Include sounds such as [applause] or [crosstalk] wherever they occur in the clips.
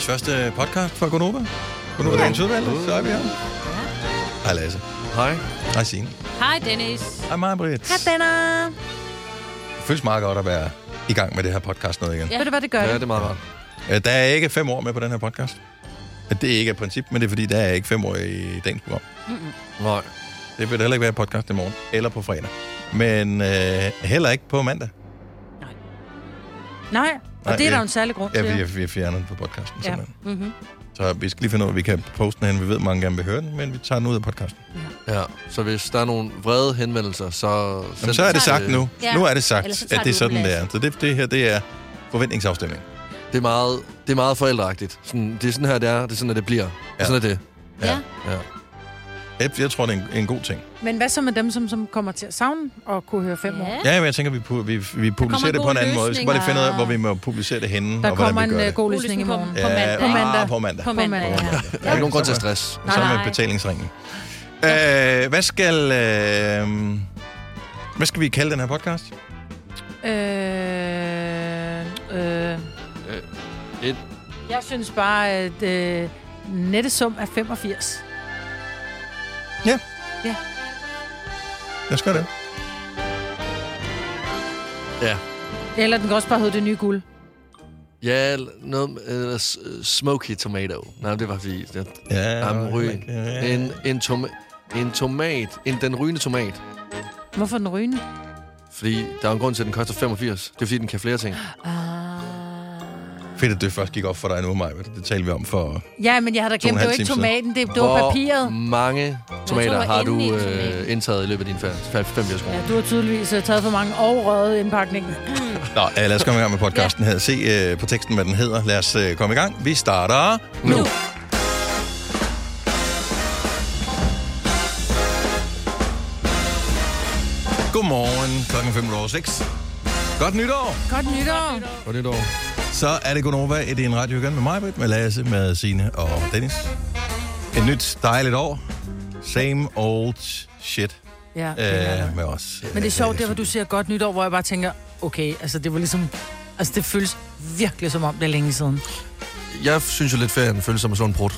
vores første podcast fra Gonova. Gonova Ja. Dagens Udvalgte, så er vi her. Hej Lasse. Hej. Hej Signe. Hej, Dennis. Hej mig, Britt. Hej, Benna. Det føles meget godt at være i gang med det her podcast noget igen. Ja. Ved du, hvad det gør? Ja, det? det er meget rart. Der er ikke fem år med på den her podcast. Det er ikke et princip, men det er fordi, der er ikke fem år i dagens program. Nej. Det vil der heller ikke være podcast i morgen, eller på fredag. Men øh, heller ikke på mandag. Nej, og Nej, det er der ja. jo en særlig grund Ja, til. vi, vi fjerner den på podcasten. Ja. simpelthen. Mm-hmm. Så vi skal lige finde ud af, at vi kan poste den hen. Vi ved, at mange gerne vil høre den, men vi tager den ud af podcasten. Ja, så hvis der er nogle vrede henvendelser, så... Jamen, så er det sagt nu. Ja. Nu er det sagt, at det er sådan, det er. Så det, det her, det er forventningsafstemning. Det er meget, det er meget forældreagtigt. Sådan, det er sådan her, det er. Det er sådan, at det bliver. Ja. Ja. Sådan er det. Ja. Ja. Jeg, jeg tror, det er en, en god ting. Men hvad så med dem, som, som kommer til at savne og kunne høre fem år? Ja, men jeg tænker, vi, pu- vi, vi publicerer det på en anden måde. Vi skal bare lige finde ud af, hvor vi må publicere det henne, Der og hvordan kommer vi en gør uh, det. god løsning i morgen. På mandag. På mandag. Ah, på mandag. På mandag. mandag, ja. ja. Der er ikke nogen grund til stress. Nej, med nej. betalingsringen. Øh, hvad skal... Øh, hvad skal vi kalde den her podcast? Øh, øh, Et, jeg synes bare, at øh, nettesum er 85. Lad os gøre det. ja. Eller den kan også bare hedde det nye guld. Ja, noget uh, smoky tomato. Nej, det var fordi... Det, Ja, Jamen, ryg. ja. en, en, toma, en tomat. En, den rygende tomat. Hvorfor den rygende? Fordi der er en grund til, at den koster 85. Det er fordi, den kan flere ting. Ah. Fedt, at det først gik op for dig nu, Maja. Det talte vi om for... Ja, men jeg har da glemt, det var ikke tomaten, det, det var papiret. Hvor mange tomater har du øh, indtaget i løbet af dine 85 kroner? Ja, du har tydeligvis øh, taget for mange og røget indpakningen. [laughs] Nå, øh, lad os komme i gang med podcasten her. Se øh, på teksten, hvad den hedder. Lad os øh, komme i gang. Vi starter nu. Nu. Godmorgen, klokken 5 over 6. Godt nytår! Godt nytår. Og det år. Så er det Gunova i din radio igen med mig, Britt, med Lasse, med Signe og Dennis. Et nyt dejligt år. Same old shit Ja, det er øh, det. med os. Men det er sjovt, der hvor du siger godt nytår, hvor jeg bare tænker, okay, altså det var ligesom... Altså det føles virkelig som om, det er længe siden. Jeg synes jo lidt, ferien føles som sådan en brud.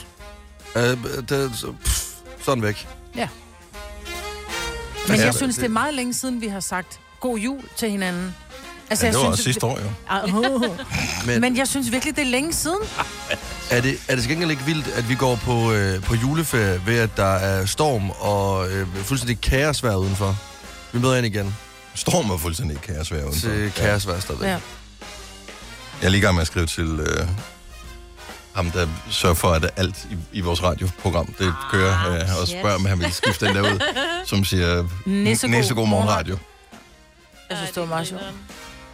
Uh, det, pff, sådan væk. Men Ja, jeg synes, det er meget længe siden, vi har sagt god jul til hinanden. Altså, Ja, det var også sidste år, jo. [laughs] Ah, Men, Men jeg synes virkelig, det er længe siden. er, det, er det gengæld ikke vildt, at vi går på, øh, på juleferie ved, at der er storm og øh, fuldstændig kaosvejr udenfor? Vi møder ind igen Storm er fuldstændig kaos vejr udenfor. til kaosvejr stadigvæk. Ja. Ja. Jeg er lige i gang med at skrive til øh, ham, der sørger for, at alt i, i vores radioprogram, det kører, øh, og yes. spørger, om han vil skifte den der ud, som siger Nissegod Nissegod morgenradio. Jeg synes, det var meget sjovt.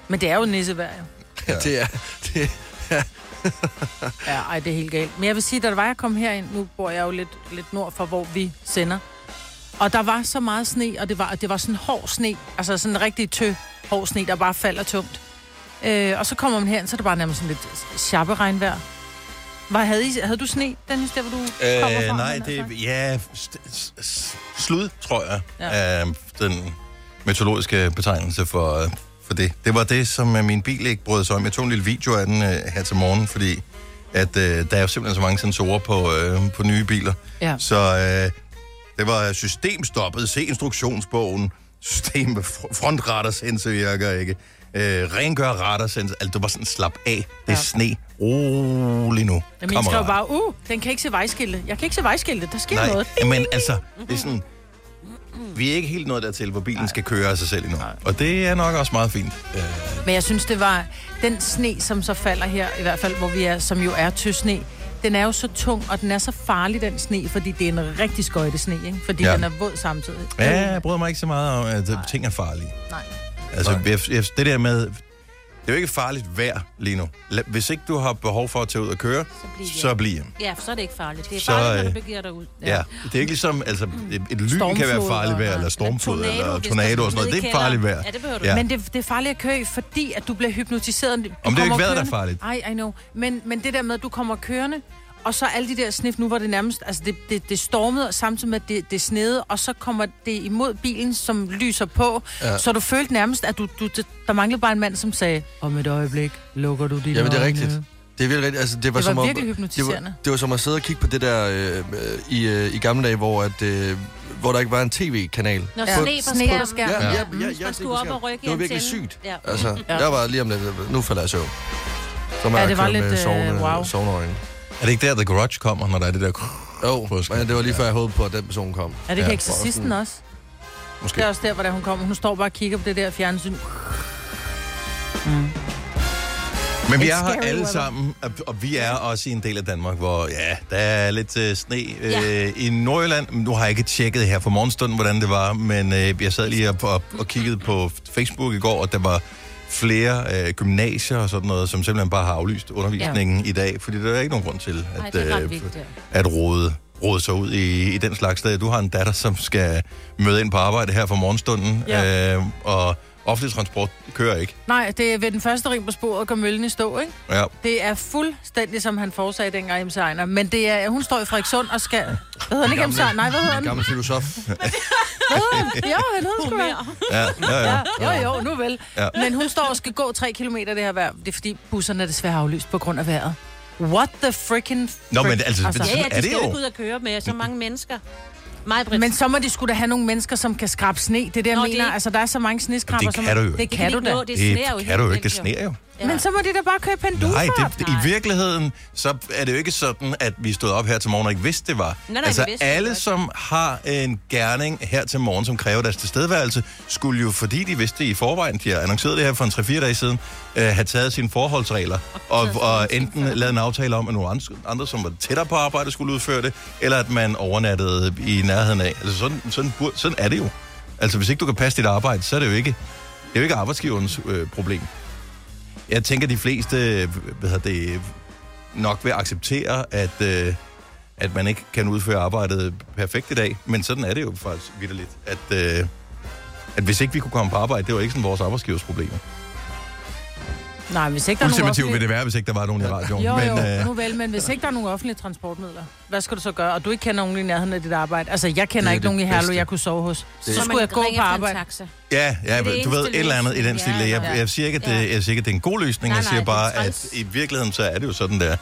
Men det er jo nissevejr, jo. Ja. Det er, det, Ja, ej, det er helt galt. Men jeg vil sige, da der var, jeg kom herind, nu bor jeg jo lidt, lidt nord for, hvor vi sender. Og der var så meget sne, og det var, det var sådan hård sne. Altså sådan en rigtig tø, hård sne, der bare falder tungt. Øh, og så kommer man herind, så er det bare nærmest sådan lidt sharpe regnvejr. Hvad, havde, I, havde du sne, Dennis, der hvor du kommer fra? Øh, nej, det sagt? ja, st- s- s- slud, tror jeg, Ja. ja. er den meteorologiske betegnelse for, øh, for det. Det var det, som øh, min bil ikke brød sig om. Jeg tog en lille video af den øh, her til morgen, fordi at, øh, der er jo simpelthen så mange sensorer på, øh, på nye biler. Ja. Så øh, det var systemstoppet, se instruktionsbogen, system frontradarsensor virker ikke, øh, rengør radarsensor, altså det var sådan slap af, det er Ja. sne, rolig nu, Jamen, jeg skrev bare, uh, den kan ikke se vejskilte. Jeg kan ikke se vejskilte, der sker Nej, noget. men altså, det er sådan, vi er ikke helt nået dertil, hvor bilen skal køre af sig selv endnu. Og det er nok også meget fint. Øh, Men jeg synes, det var den sne, som så falder her, i hvert fald hvor vi er, som jo er tøsne, den er jo så tung, og den er så farlig, den sne, fordi det er en rigtig skøjte sne, ikke? Fordi Ja. den er våd samtidig. ja, jeg bryder mig ikke så meget om, at Nej. ting er farlige. Nej. Altså, Nej. jeg, jeg, det der med... Det er jo ikke farligt vejr lige nu. Hvis ikke du har behov for at tage ud og køre, Så bliv så bliv hjem. Ja, så er det ikke farligt. Det er Så, farligt, når øh, du begiver dig ud. Ja. ja. Det er ikke ligesom, altså, et, et lyn kan være farligt vejr, eller stormflod, tornado, eller hvis der tornado og sådan noget. Det er farligt vejr. Ja, det behøver du Ja. Men det, det er farligt at køre fordi at du bliver hypnotiseret. Du Om det er ikke vejret, der er farligt. Ej, I know. Men, men det der med, at du kommer kørende, og så alle de der snif, nu var det nærmest, altså det, det, det stormede, og samtidig med, at det, det snede, og så kommer det imod bilen, som lyser på, Ja. så du følte nærmest, at du, du, der manglede bare en mand, som sagde, om et øjeblik lukker du dine Jamen, det er øjne." rigtigt. Det er virkelig rigtigt. Altså, det var, Det var som virkelig at, hypnotiserende. Det var, det var som at sidde og kigge på det der øh, øh, i, øh, i gamle dage, hvor, at, øh, hvor der ikke var en tv-kanal. Når Ja. sne på skærmen. Ja, Ja. ja, ja, Mm, ja, ja, skulle op og rykke Det var virkelig sygt. Ja. Altså, Ja. ja. jeg var lige om lidt, nu falder jeg i søvn. Så Ja, det var lidt, øh, wow. sovende øjne. Er det ikke der, The Grudge kommer, når der er det der... Jo, [laughs] skærmen. men det var lige før jeg håbede på, at den person kom. Er det Ja. ikke eksorcisten også? Måske. Det er også der, hvor der hun kommer. Hun står bare og kigger på det der fjernsyn. Mm. Men vi er her alle sammen, og- vi er også i en del af Danmark, hvor ja, der er lidt uh, sne uh, Ja. i Nordjylland. Nu har jeg ikke tjekket her for morgenstunden, hvordan det var, men uh, jeg sad lige og, og, og kiggede på Facebook i går, og der var flere uh, gymnasier og sådan noget, som simpelthen bare har aflyst undervisningen ja. i dag, fordi der er ikke nogen grund til at, øh, at rode, rode sig ud i, i den slags sted. Du har en datter, som skal møde ind på arbejde her for morgenstunden, Ja. øh, og offentlig transport kører ikke. Nej, det er ved den første ring på sporet, går møllen i stå, ikke? Ja. Det er fuldstændig, som han forudsagde dengang, MC Ejner. Men det er, hun står i Frederikssund og skal... Hvad hedder han ikke, MC Ejner? Nej, hvad hedder han? Gammel filosof. [laughs] Hvad hedder han? Jo, han hedder sgu. Ja, ja, ja. Ja, jo, jo, nu vel. Ja. Men hun står og skal gå tre kilometer det her vejr. Det er fordi busserne er desværre aflyst på grund af vejret. What the freaking... Nå, men frick? altså, Ja, ja, er de det skal jo ikke ud og køre med så mange mennesker. Mig, Britt. Men så må de skulle da have nogle mennesker, som kan skrabe sne. Det er det, jeg Nå, mener. det- Altså, der er så mange sneskrabber. Det som... kan du jo Det kan du da. nå. Det Det sneer jo kan du jo ikke, det sneer jo. Ja. Men så må de da bare køre pendulfart. Nej, det, i virkeligheden, så er det jo ikke sådan, at vi stod op her til morgen og ikke vidste, det var. Nej, nej, altså, vi vidste det alle, godt. som har en gerning her til morgen, som kræver deres tilstedeværelse, skulle jo, fordi de vidste det i forvejen, de har annonceret det her for en 3-4 dage siden, øh, have taget sine forholdsregler og, og stilling enten lavet en aftale om, at nogle andre, andre, som var tættere på arbejde, skulle udføre det, eller at man overnattede i nærheden af. Altså, sådan, sådan, burde- sådan er det jo. Altså, hvis ikke du kan passe dit arbejde, så er det jo ikke, det er jo ikke arbejdsgiverens øh, problem. Jeg tænker, de fleste hvad hedder det, nok vil acceptere, at, øh, at man ikke kan udføre arbejdet perfekt i dag. Men sådan er det jo faktisk vidderligt, at, øh, at hvis ikke vi kunne komme på arbejde, det var ikke sådan vores arbejdsgivers problemer. Nej, hvis ikke der er nogen Ultimativt vil offentlige... det være, hvis ikke der var nogen i radioen. Jo, men, jo, øh, nu vel, men hvis ikke der er nogen offentlige transportmidler, hvad skal du så gøre? Og du ikke kender nogen i nærheden af dit arbejde. Altså, jeg kender er ikke nogen i Herlev, jeg kunne sove hos. Så, Det- så skulle jeg gå på arbejde. Ja, ja det du ved, et eller andet i den stil. Jeg, jeg siger ikke, at det, jeg siger ikke, at det er en god løsning. Nej, jeg nej, siger det er bare, at i virkeligheden, så er det jo sådan der.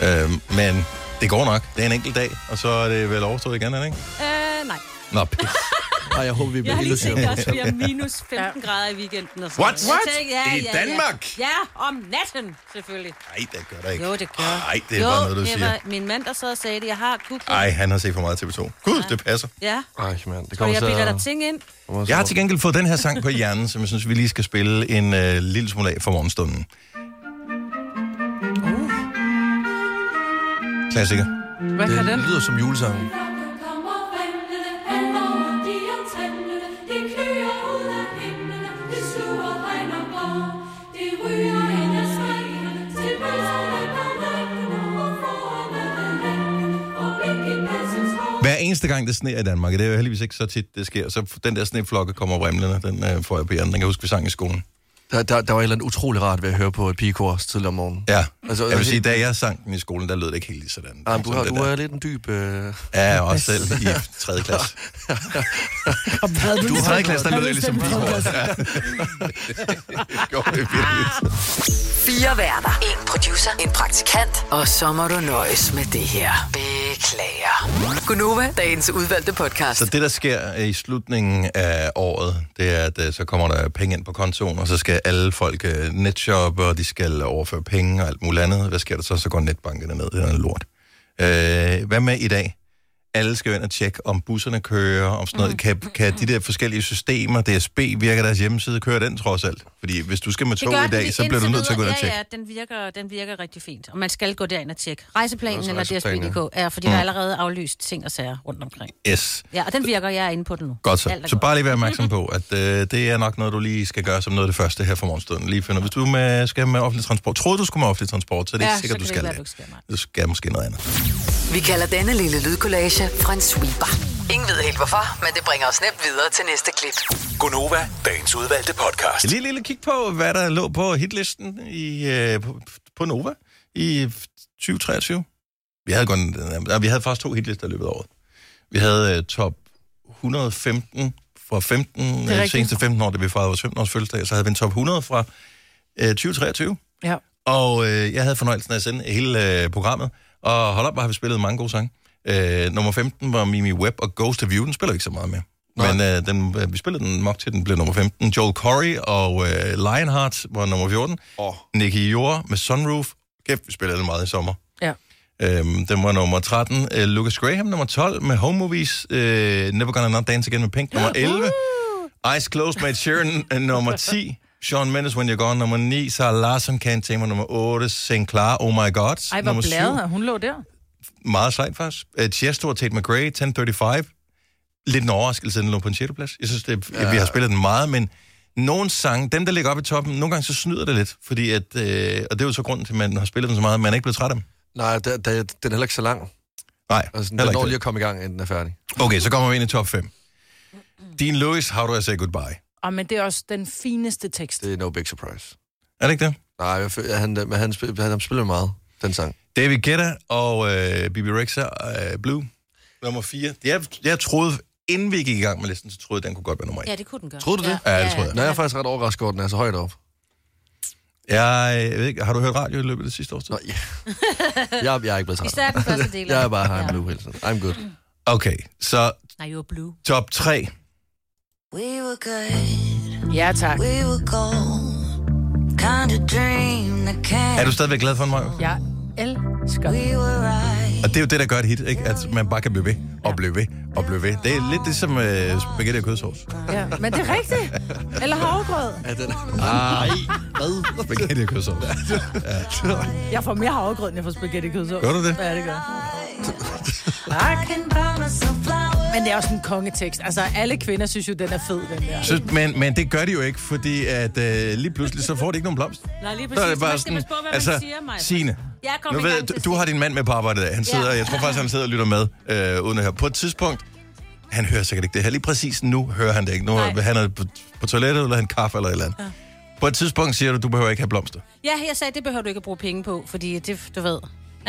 Ja. Øhm, men det går nok. Det er en enkelt dag, og så er det vel overstået igen, er det ikke? Øh, nej. Nå, pis. [laughs] Ej, jeg håber, vi Jeg bliver har lige set, at også bliver minus 15 grader i weekenden. Og sådan What? noget. Jeg What? Tænkte, ja, I ja, Danmark? Ja. ja, om natten, selvfølgelig. Nej, det gør der ikke. Jo, det gør. Nej, det er jo, bare noget, du det siger. var min mand, der sad og sagde det. Jeg har googlet. Ej, han har set for meget TV2. Gud, det passer. Ja, Ej, mand. Det og kommer jeg til bilder at... dig ting ind. Jeg har til gengæld fået den her sang på hjernen, som jeg synes, vi lige skal spille en øh, lille smule af for morgenstunden. Klassiker. Hvad kan den? Det lyder som julesangen. Eneste gang, det sneer i Danmark, og det er jo heldigvis ikke så tit, det sker, så den der sneflokke kommer vrimlende, den øh, får jeg på hjernen. Den kan jeg huske, vi sang i skolen. Der, der, der var et eller andet utroligt rart ved at høre på et pigekor tidligere om morgenen. Ja, Altså, altså, jeg vil sige, helt- da jeg sang den i skolen, der lød det ikke helt lige sådan. Ah, du, har, det du er lidt en dyb... Øh... Ja, [laughs] også selv i 3. klasse. Og hvad, I 3. klasse, der lød jeg ligesom du pigekor. [laughs] Ja. [laughs] Det gjorde det virkelig. Fire værter. En producer. En praktikant. Og så må du nøjes med det her. Beklager. Gunova, dagens udvalgte podcast. Så det, der sker i slutningen af året, det er, at øh, så kommer der penge ind på kontoen, og så skal alle folk øh, netshoppe, og de skal overføre penge og alt muligt andet. Hvad sker der så? Så går netbankerne ned. Det er noget lort. Øh, hvad med i dag? Alle skal ind og tjekke, om busserne kører, om sådan noget. Mm. Kan, kan de der forskellige systemer, DSB, virker deres hjemmeside, kører den trods alt? Fordi hvis du skal med tog i dag, så bliver du nødt til at gå ind og tjekke. Ja, ja, den virker, den virker rigtig fint. Og man skal gå derind og tjekke rejseplanen eller. DSB.dk. Ja, fordi mm. der er allerede aflyst ting og sager rundt omkring. Yes. Ja, og den virker, jeg er inde på den nu. Godt så. Er Så bare lige være opmærksom på, at øh, det er nok noget, du lige skal gøre som noget af det første her for morgenstunden. Lige finde, ud. hvis du med, skal med offentlig transport, troede du skulle med offentlig transport, så er det Ja, ikke sikkert, du skal det du skal. Du skal måske noget andet. Vi kalder denne lille lydkollage en sweeper. Ingen ved helt hvorfor, men det bringer os nemt videre til næste klip. Gunova, dagens udvalgte podcast. Lige et lille kig på, hvad der lå på hitlisten i, øh, på, på Nova i 2023. Vi havde, kun, øh, vi havde faktisk to hitlister i løbet af året. Vi havde øh, top 115 fra 15, øh, rigtigt. seneste 15 år, da vi fejrede vores 15 års fødselsdag, så havde vi en top 100 fra øh, 2023. Ja. Og øh, jeg havde fornøjelsen af at sende hele øh, programmet. Og hold op, hvor har vi spillet mange gode sange. Øh, nummer 15 var Mimi Webb og Ghost of You. Den spiller vi ikke så meget med. Nej. Men øh, den, øh, vi spillede den nok til, den blev nummer 15. Joel Corey og øh, Lionheart var nummer 14. Åh. Nicky Jorde med Sunroof. Kæft, vi spillede den meget i sommer. Ja. Øhm, den var nummer 13. Øh, Lucas Graham, nummer 12 med Home Movies. Øh, Never Gonna Not Dance Again med Pink, nummer 11. Eyes Closed med Ed Sheeran, øh, nummer 10. Sean Mendes, When You're Gone, nummer 9. Sarah Larson, Can't Tame nummer 8. Sinclair, Oh My God, Ej, hvor nummer 7. bladet, at hun lå der. Meget sejt faktisk. Uh, Chesto og Tate McRae, 1035. Lidt en overraskelse, den lå på en 6. plads. Jeg synes, det, ja. vi har spillet den meget, men nogle sange, dem der ligger oppe i toppen, nogle gange så snyder det lidt, fordi at, øh, og det er jo så grunden til, at man har spillet den så meget, at man er ikke blevet træt af dem. Nej, det, det, den er heller ikke så lang. Nej, Altså, den når lige at komme i gang, inden den er færdig. Okay, så kommer vi ind i top 5. Dean Lewis, How Do I Say Goodbye? Og men det er også den fineste tekst. Det er no big surprise. Er det ikke det? Nej, jeg, føler- han, men han, spil, han spiller meget, den sang. David Guetta og øh, Bibi Rexha, øh, Blue, nummer 4. Jeg, jeg troede, inden vi gik i gang med listen, så troede jeg, den kunne godt være nummer 1. Ja, det kunne den gøre. Troede du det? Ja, det tror jeg. Nå, jeg er faktisk ret overrasket over, at den er så højt op. Jeg, jeg ved ikke, har du hørt radio i løbet af det sidste år? Nå, ja. [laughs] jeg, jeg er ikke blevet træt. Især den første del. [laughs] Jeg er bare Ja. I'm blue hele tiden. I'm good. Okay, så Nej, you're blue. top 3. We were good, Ja, tak. we were gold. Kind of dream that can't. Er du stadigvæk glad for Maja? Jeg right. Og det er jo det, der gør et hit, ikke? At man bare kan blive ved, og blive ved, og blive ved. Det er lidt det som øh, spaghetti og kødsovs. Ja, men det er rigtigt. Eller havregrød. Ja, den Ej, hvad? Spaghetti og kødsovs. Jeg får mere havregrød, end jeg får spaghetti kødsovs. Gør du det? Ja, det gør. Men det er også en kongetekst. Altså, alle kvinder synes jo, den er fed, den der. Så, men, men det gør de jo ikke, fordi at øh, lige pludselig, så får de ikke nogen blomst. Nej, lige Så præcis. er det bare man skal sådan, passe på, hvad altså, man siger. Signe, Ja, kom nu ved, jeg, du, du har din mand med på arbejde i dag. Han sidder, Ja. jeg tror faktisk, han sidder og lytter med, øh, uden at høre. På et tidspunkt, han hører sikkert ikke det her. Lige præcis nu hører han det ikke. Nu Nej. er han er på, på toilettet, eller han kaffe eller et eller andet. Ja. På et tidspunkt siger du, du behøver ikke have blomster. Ja, jeg sagde, det behøver du ikke at bruge penge på, fordi det, du ved,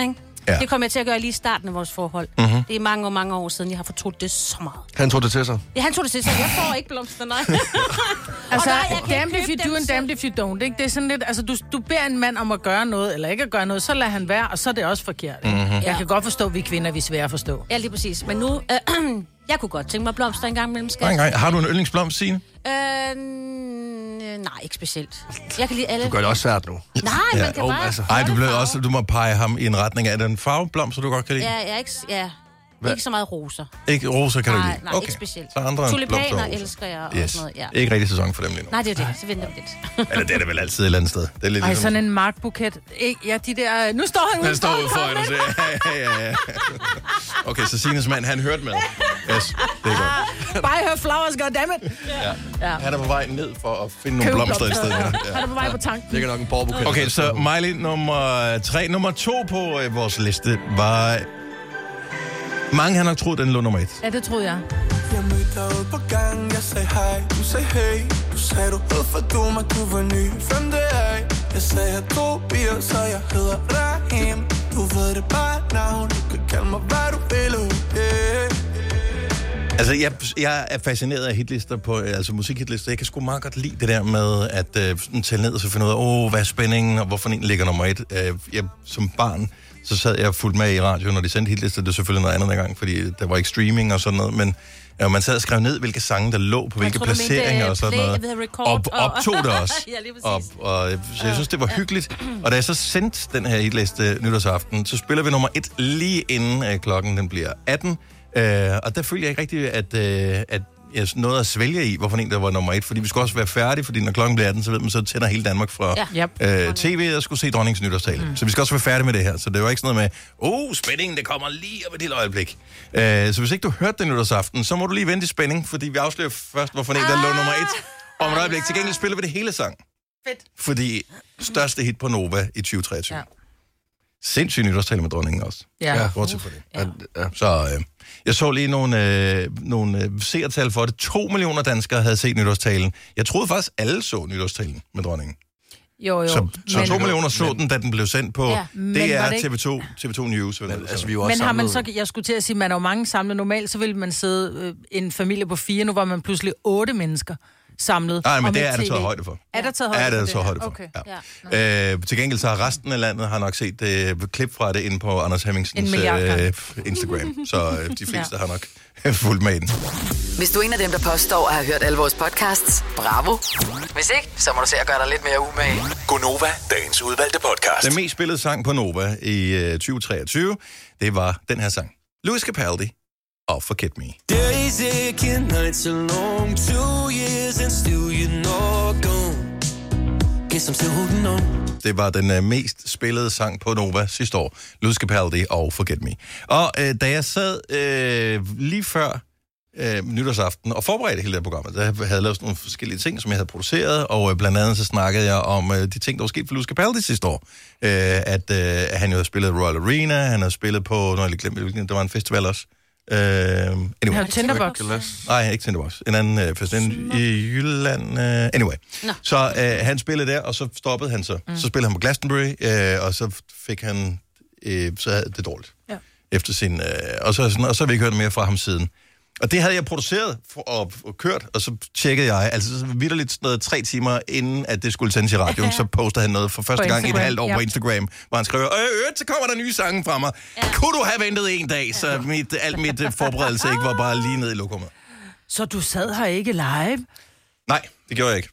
ikke? Ja. Det kom jeg til at gøre lige i starten af vores forhold. Mhm. Mm-hmm. Det er mange og mange år siden, jeg har fortrudt det så meget. Han tog det til sig. Ja, han tog det til sig. Jeg får ikke blomster, nej. [laughs] [laughs] Altså, nej, damned ikke if you do and damned if you don't. Ikke? Det er sådan lidt, altså, du, du beder en mand om at gøre noget, eller ikke at gøre noget, så lader han være, og så er det også forkert. Mhm. Mm-hmm. Jeg kan godt forstå, at vi kvinder vi er svære at forstå. ja, lige præcis. Men nu, [clears throat] øh, jeg kunne godt tænke mig blomster en gang imellem, Nej, nej. Har du en yndlingsblomst, Signe? Øh, nej, ikke specielt. Jeg kan lide alle. Du gør det også svært nu. Nej, Ja, man kan oh, bare... altså. Nej, du, bliver farve. også, du må pege ham i en retning af den farveblomst, så du godt kan lide. Ja, jeg er ikke... Ja, Hvad? ikke så meget roser. Ikke roser kan du Nej, lide? nej, ikke specielt. Så andre Tulipaner elsker jeg og Yes. sådan noget, ja. Ikke rigtig sæson for dem lige nu. Nej, det er det. Så venter vi lidt. [laughs] Eller det er det vel altid et eller andet sted. Det er lidt Ej, ligesom... sådan en markbuket. Ikke, ja, de der... Nu står han Han ude står ude foran siger, ja, ja, ja, ja. [laughs] Okay, så Sines mand, han hørte med. Yes, det er godt. Buy her flowers, goddammit. Han er på vej ned for at finde nogle Køb blomster i stedet. Ja. Ja. Han er på vej på tanken. Det er nok en borgerbuket. Okay, så Miley nummer tre. Nummer to på øh, vores liste var... Mange har nok troet, den lå nummer et. Ja, det troede jeg. Jeg mødte dig ude på gangen, jeg sagde hej, du sagde hey Du sagde du hed for du, men du var ny, hvem det er Jeg sagde jeg to bier, så jeg hedder Rahim Du ved det bare navn, du kan kalde mig hvad du vil. Altså, jeg, jeg er fascineret af hitlister på, øh, altså musikhitlister. Jeg kan sgu meget godt lide det der med at øh, sådan tælle ned og så finde ud af, åh, hvad er spændingen, og hvorfor en ligger nummer et. Øh, jeg, som barn, så sad jeg fuldt med i radio, når de sendte hitlister. Det er selvfølgelig noget andet dengang, fordi der var ikke streaming og sådan noget, men ja, man sad og skrev ned, hvilke sange, der lå på hvilke tror, du mente, placeringer øh, og sådan noget. jeg record Og og- optog det også. [laughs] Ja, lige og, præcis. og, øh, så jeg synes, det var hyggeligt. Og da jeg så sendte den her hitliste nytårsaften, så spiller vi nummer et lige inden øh, klokken den bliver 18. Øh, og der følte jeg ikke rigtigt, at, øh, at jeg nåede at svælge i, hvorfor en der var nummer et. Fordi vi skulle også være færdige, fordi når klokken bliver 18, så ved man, så tænder hele Danmark fra Ja. Øh, tv og skulle se dronningens nytårstale. Mm. Så vi skal også være færdige med det her. Så det var ikke sådan noget med, oh, spændingen, det kommer lige om et lille øjeblik. Øh, så hvis ikke du hørte det nytårsaften, så må du lige vente i spænding, fordi vi afslører først, hvorfor en der lå nummer et om et øjeblik. Til gengæld spiller vi det hele sang. Fedt. Fordi største hit på Nova i 2023. Ja. Ja. Sindssyg nytårstale med dronningen også. Ja. Ja. Bortset fra det. Ja. Ja. Så øh, jeg så lige nogle, øh, nogle øh, seertal for det. To millioner danskere havde set nytårstalen. Jeg troede faktisk, alle så nytårstalen med dronningen. Jo, jo. Så, så men, to millioner så den, da den blev sendt på Ja, men DR, var det ikke- TV2, TV2 News. Eller Men, altså, vi jo også men har man så, jeg skulle til at sige, man er jo mange samlet. Normalt så vil man sidde øh, en familie på fire, nu var man pludselig otte mennesker. Samlet. Nej, men det med er der taget højde for. Er der taget højde Ja, det er for der højde for. Okay. Ja. Øh, til gengæld så har resten af landet har nok set øh, klip fra det inde på Anders Hemmingsens øh, Instagram. Så øh, de [laughs] fleste ja. har nok fulgt med den. Hvis du er en af dem, der påstår at have hørt alle vores podcasts, bravo. Hvis ikke, så må du se at gøre dig lidt mere umage. Gonova, dagens udvalgte podcast. Den mest spillede sang på Nova i øh, 2023, det var den her sang. Louis Capaldi og Forget Me. Days aching, nights are long, two years and still you're not gone. Guess I'm still holding on. Det var den øh, mest spillede sang på Nova sidste år. Louis Capaldi og Forget Me. Og øh, da jeg sad øh, lige før øh, nytårsaften og forberedte hele det her program, der havde jeg lavet sådan nogle forskellige ting, som jeg havde produceret, og øh, blandt andet så snakkede jeg om øh, de ting, der var sket for Louis Capaldi sidste år. Øh, at øh, han jo havde spillet Royal Arena, han har spillet på, når jeg lige glemte, der var en festival også. Øh, anyway. Har du Tinderbox? Nej, ikke Tinderbox. En anden øh, festival i Jylland. Øh, anyway. Nå. Så øh, han spillede der, og så stoppede han så. Mm. Så spillede han på Glastonbury, øh, og så fik han øh, så havde det dårligt. Ja. Efter sin, øh, og, så, sådan, og så har vi ikke hørt mere fra ham siden. Og det havde jeg produceret for, og, og kørt, og så tjekkede jeg, altså vidderligt sådan noget tre timer inden, at det skulle sendes i radioen, så postede han noget for første På gang i et Instagram, halvt år ja. på Instagram, hvor han skrev, øh, øh, så kommer der nye sange fra mig. Ja. Kunne du have ventet en dag, så mit, alt mit øh, forberedelse ikke var bare lige ned i lokummet? Så du sad her ikke live? Nej, det gjorde jeg ikke.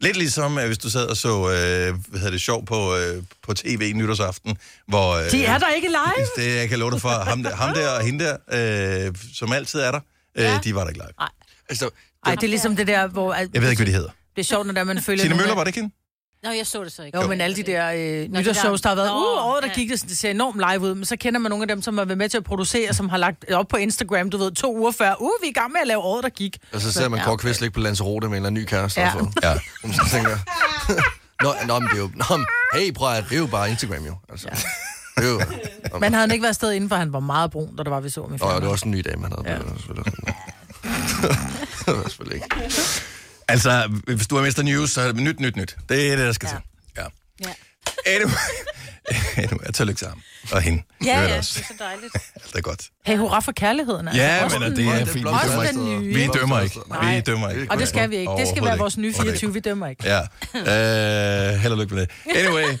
Lidt ligesom, øh, hvis du sad og så, øh, hvad hedder det, sjov på, øh, på tv nytårsaften, hvor... Øh, De er der ikke live? [laughs] Det, jeg kan love dig for, ham der, ham der og hende der, øh, som altid er der, øh, Ja. de var der ikke live. Altså, Ej, det er ligesom det der, hvor... At, Jeg ved ikke, hvad de hedder. Det er sjovt, når der man [laughs] følger... Nogle Møller, var det ikke hende? Nå, jeg så det så ikke. Jo, men alle de der øh, nytårsshows, der har været, uh, året der ja. gik det, det ser enormt live ud, men så kender man nogle af dem, som har været med til at producere, som har lagt op på Instagram, du ved, to uger før, uh, vi er i gang med at lave året, der gik. og så ser man Kåre Kvist ligge på Lanzarote med en eller anden ny kæreste. Ja. Ja. Så. Ja. Og så tænker [laughs] Nå, nå, men det er jo... Nå, hey, prøv at, det er jo bare Instagram, jo. Altså, er jo... [laughs] Men havde han ikke været afsted inden, for han var meget brun, da det var, vi så ham i og fjernsynet. det var også en ny dag, man havde. Ja. Ja. Sådan. [laughs] det var selvfølgelig ikke. Altså, hvis du har Mr. News, så er det nyt, nyt, nyt. Det er det, der skal Ja. til. Ja. Ja. Anyway, [laughs] anyway tillykke til ham. Og hende. Ja, ja, det er så dejligt. [laughs] Alt er godt. Hey, hurra for kærligheden. Altså. Ja, Også men den det er fint. Vi Også dømmer den ikke. nye. Vi dømmer ikke. Nej. Vi dømmer ikke. Og det skal vi ikke. Det skal være vores nye Overhovedet 24, vi dømmer ikke. Ja. Uh, held og lykke med det. Anyway.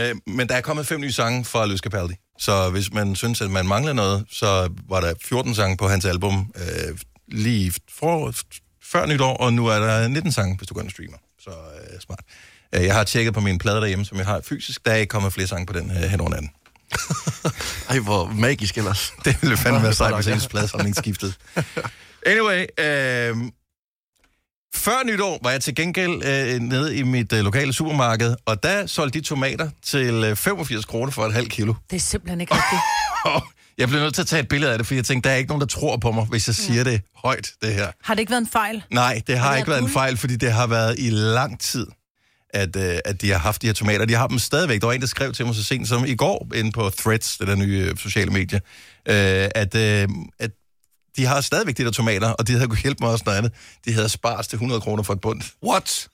Uh, men der er kommet fem nye sange fra Louis Capaldi. Så hvis man synes, at man mangler noget, så var der 14 sange på hans album uh, lige for, før nytår, og nu er der 19 sange, hvis du går ind og streamer. Så uh, smart. Uh, jeg har tjekket på mine plader derhjemme, som jeg har fysisk. Der er ikke kommet flere sange på den uh, hen over natten. [laughs] Ej, hvor magisk ellers. [laughs] Det ville fandme være sejt, hvis ens pladesamling skiftede. [laughs] Anyway, øh, før nytår var jeg til gengæld øh, nede i mit øh, lokale supermarked, og der solgte de tomater til øh, 85 kroner for et halvt kilo. Det er simpelthen ikke rigtigt. Jeg blev nødt til at tage et billede af det, for jeg tænkte, der er ikke nogen, der tror på mig, hvis jeg siger det højt, det her. Har det ikke været en fejl? Nej, det har det ikke været været en fejl, fordi det har været i lang tid, at, øh, at de har haft de her tomater. De har dem stadigvæk. Der var en, der skrev til mig så sent som i går, inde på Threads, det der nye øh, sociale medie, øh, at, øh, at de har stadigvæk de der tomater, og de havde kunne hjælpe mig også noget andet. De havde spars til 100 kroner for et bund. What?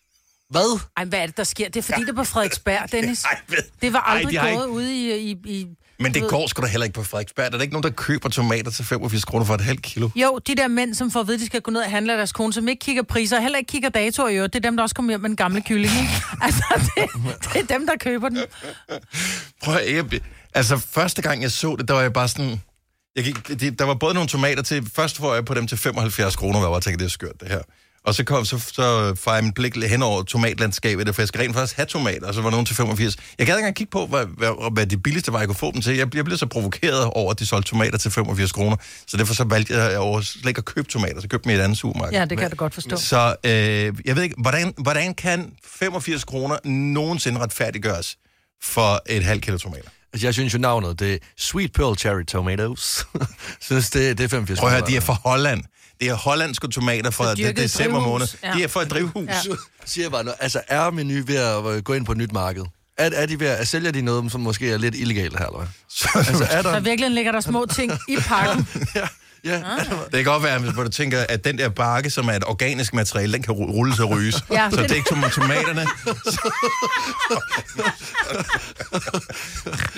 Hvad? Ej, hvad er det, der sker? Det er fordi, det er på Frederiksberg, [laughs] Dennis. Ej, ved- Det var Ej, aldrig de har gået ikke- ude i... i, i Men det går sgu da heller ikke på Frederiksberg. Der er ikke nogen, der køber tomater til 85 kroner for et halvt kilo. Jo, de der mænd, som får at vide, at de skal gå ned og handle af deres kone, som ikke kigger priser, og heller ikke kigger datoer i øvrigt, det er dem, der også kommer hjem med en gamle kylling, ikke? [laughs] Altså, det, det er dem, der køber den. Prøv at, jeg, altså, første gang jeg så det, der var jeg bare sådan... Jeg gik, det, der var både nogle tomater til... Først får jeg på dem til 75 kroner, hvor jeg bare tænkte, det er skørt, det her. Og så kom så, så fejrede min blik hen over tomatlandskabet, for jeg skal rent faktisk have tomater, og så var nogen til 85. Jeg gad ikke engang kigge på, hvad, hvad, hvad det billigste var, jeg kunne få dem til. Jeg, jeg blev så provokeret over, at de solgte tomater til 85 kroner, så derfor så valgte jeg over slet ikke at købe tomater, så købte dem i et andet supermarked. Ja, det kan da godt forstå. Så øh, jeg ved ikke, hvordan, hvordan kan 85 kroner nogensinde retfærdiggøres for et halvt kilo tomater? Altså, jeg synes jo navnet, det er Sweet Pearl Cherry Tomatoes. [laughs] synes, det, det er 85 Prøv at høre, de er fra Holland. Det er hollandske tomater fra dyrket de, i december drivhus. måned. Ja. De er fra et drivhus. Ja. Siger bare noget. Altså, er Menu ved at øh, gå ind på et nyt marked? Er, er de ved at, sælger de noget, som måske er lidt illegalt her, eller hvad? [laughs] Altså, er Der der... virkelig ligger der små ting i pakken. [laughs] ja, Ja, [laughs] Det kan godt være, hvor du tænker, at den der bakke, som er et organisk materiale, den kan ru- rulles og ryges. Ja. Så det er ikke tom- tomaterne. [laughs]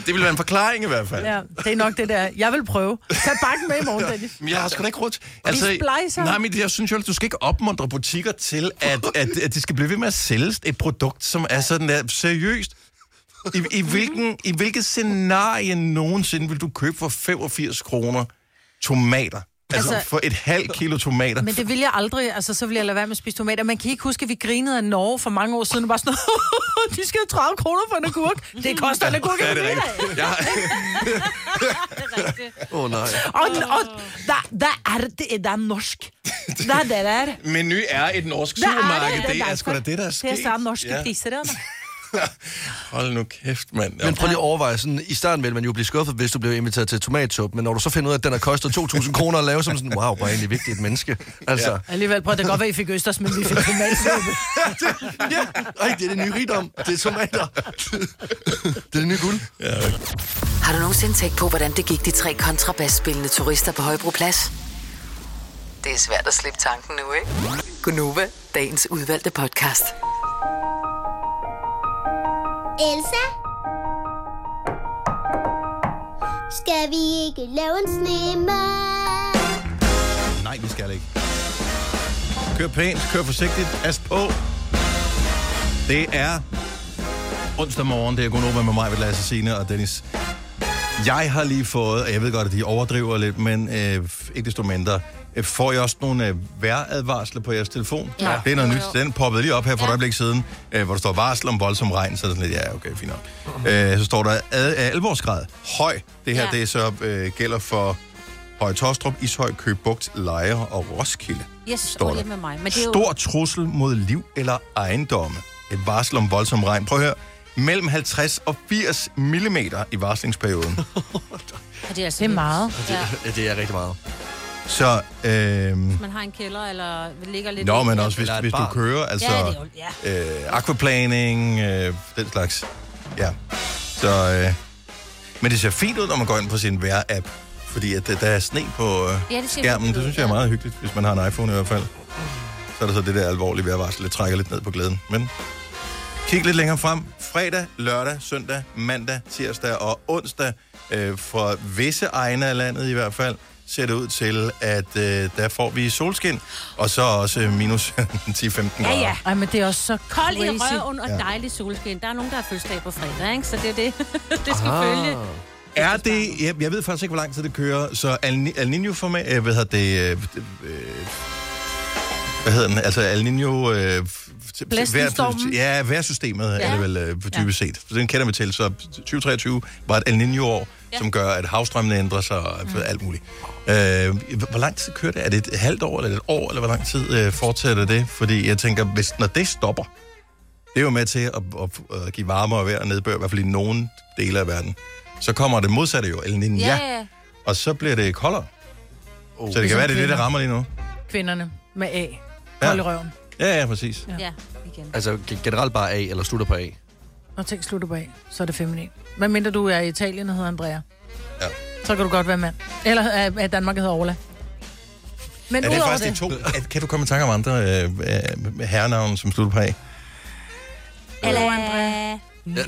det vil være en forklaring i hvert fald. Ja, det er nok det der. Jeg vil prøve. Tag bakken med i morgen, Dennis. Men jeg har sgu da ikke råd til... Altså, nej, men jeg synes jo, at du skal ikke opmuntre butikker til, at, at, at de skal blive ved med at sælge et produkt, som er sådan der seriøst. I, i, hvilken, I hvilket scenarie nogensinde vil du købe for 85 kroner tomater? Altså, Altså- for et halvt kilo tomater. Men det vil jeg aldrig, altså så vil jeg lade være med at spise tomater. Man kan ikke huske, at vi grinede af Norge for mange år siden, og bare sådan, [laughs] de skal have 30 kroner for en agurk. Det koster en agurk. Ja, [laughs] det er rigtigt. Jeg, Åh oh, nej. Og, og der, der er det, der er norsk. Der er det der. menu er et norsk Der er supermarked. det, Det, det er er sgu da det, der er Det sket. er så norske ja. priser, der. [laughs] Hold nu kæft, mand. Men prøv lige at overveje, sådan, i starten vil man jo blive skuffet, hvis du bliver inviteret til tomatsuppe, men når du så finder ud af, at den har kostet 2.000 kroner at lave, så er sådan, wow, hvor er egentlig vigtigt et menneske. Altså, ja. Alligevel, prøv, det kan godt være, I fik østers, men vi fik tomatsuppe. [laughs] ja. Ej, det er det nye rigdom. Det er tomater. det er det nye guld. Har du nogensinde tænkt på, hvordan det gik de tre kontrabasspillende turister på Højbroplads? Det er svært at slippe tanken nu, ikke? Gunova, dagens udvalgte podcast. Elsa? Skal vi ikke lave en snemand? Nej, vi skal ikke. Kør pænt, kør forsigtigt, pas på. Det er onsdag morgen, det er Gunova med mig, ved Lasse Signe og Dennis. Jeg har lige fået, og jeg ved godt, at de overdriver lidt, men øh, ikke desto mindre, får jeg også nogle øh, vejradvarsler på jeres telefon? Ja. Det er noget nyt. Den poppede lige op her for et Ja. øjeblik siden, øh, hvor der står varsel om voldsom regn, så er det sådan lidt, ja, okay, fint nok. Øh, så står der ad, alvorsgrad. Høj. Det her, Ja. det så øh, gælder for Høje Tostrup, Ishøj, Køge Bugt, Lejre og Roskilde. Yes, Står der. med mig. Men det er jo... Stor trussel mod liv eller ejendomme. Et varsel om voldsom regn. Prøv at høre. Mellem 50 og 80 mm i varslingsperioden. [laughs] Det er, altså Det er meget. Ja. Ja, det er rigtig meget. Så, øhm, Man har en kælder, eller ligger lidt... nå, men også hvis, hvis du kører, altså Ja, det er jo... Ja. øh, aquaplaning, øh, den slags. Ja, så... Øh, men det ser fint ud, når man går ind på sin vejr-app, fordi at, øh, der er sne på øh, Ja, det skærmen. Det synes jeg er meget hyggeligt, hvis man har en iPhone i hvert fald. Så er der så det der alvorlige vejrvarsel, det trækker lidt ned på glæden. Men kig lidt længere frem. Fredag, lørdag, søndag, mandag, tirsdag og onsdag. Øh, for visse egne af landet i hvert fald, ser det ud til, at øh, der får vi solskin. Og så også minus [laughs] 10-15 Ja, grader. ja. Ej, men det er også så Kold i røven og dejlig solskin. Der er nogen, der har fødselsdag på fredag, ikke? Så det er det, [laughs] det skal Ah. følge. Er det... Jeg, jeg ved faktisk ikke, hvor lang tid det kører. Så El, El Niño-format... Øh, hvad hedder det... Øh, øh, hvad hedder den? Altså El Niño... Øh? Ja, vejrsystemet ja. Ja. er det vel øh, dybest set. Så den kender vi til. Så 2023 var et El Niño-år, ja. som gør, at havstrømmene ændrer sig og mm. alt muligt. Øh, hvor lang tid kører det? Er det et halvt år, eller et år, eller hvor lang tid øh, fortsætter det? Fordi jeg tænker, hvis, når det stopper, det er jo med til at, at, at give varmere vejr og nedbør, i hvert fald i nogle dele af verden. Så kommer det modsatte jo, El Niña, Ja, ja. og så bliver det koldere. Oh. Så det kan Ligesom være, det er det, der rammer lige nu. Kvinderne med A. Ja. Hold i røven. Ja, ja, præcis. Ja. Ja, igen. Altså generelt bare A, eller slutter på A. Når ting slutter på A, så er det feminin. Hvad mindre du er i Italien og hedder Andrea. Ja. Så kan du godt være mand. Eller er, er Danmark hedder Orla. Men Er det faktisk det, de to? At, kan du komme i tanke om andre øh, øh, herrenavne, som slutter på A? Eller... [laughs] Ja,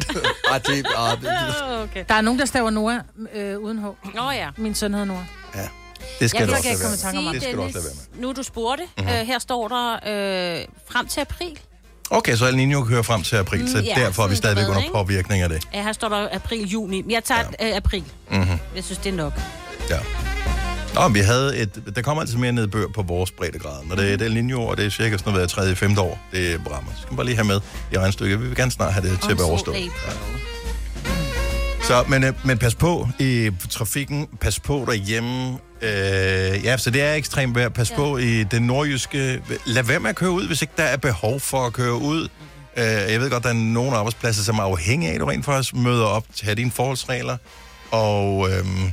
ah, det, ah, det, det, Okay. der er nogen, der staver Noah øh, uden H. Nå ja. Min søn hedder Noah. Det skal Jeg du også lade være med. Det skal du også Dennis, lade være med. nu du spurgte, mm-hmm. øh, her står der øh, frem til april. Okay, så El Niño kører frem til april, så Mm, ja, derfor er vi stadigvæk under påvirkning af det. Ja, her står der april-juni. Jeg tager ja. øh, april. Mm-hmm. Jeg synes, det er nok. Ja. Nå, vi havde et, der kommer altid mere nedbør på vores breddegrad. Når det er et El Niño år, det er cirka sådan noget hver tredje, femte år, det rammer. Så skal man bare lige have med i regnstykket. Vi vil gerne snart have det til at være overstået. Så, men, øh, men pas på i trafikken, pas på derhjemme. Øh, ja, så det er ekstremt vejr. Pas ja. på i det nordjyske. Lad være med at køre ud, hvis ikke der er behov for at køre ud. Øh, jeg ved godt, der er nogle arbejdspladser, som er afhængige af, at du rent faktisk møder op til at have dine forholdsregler. Og øhm,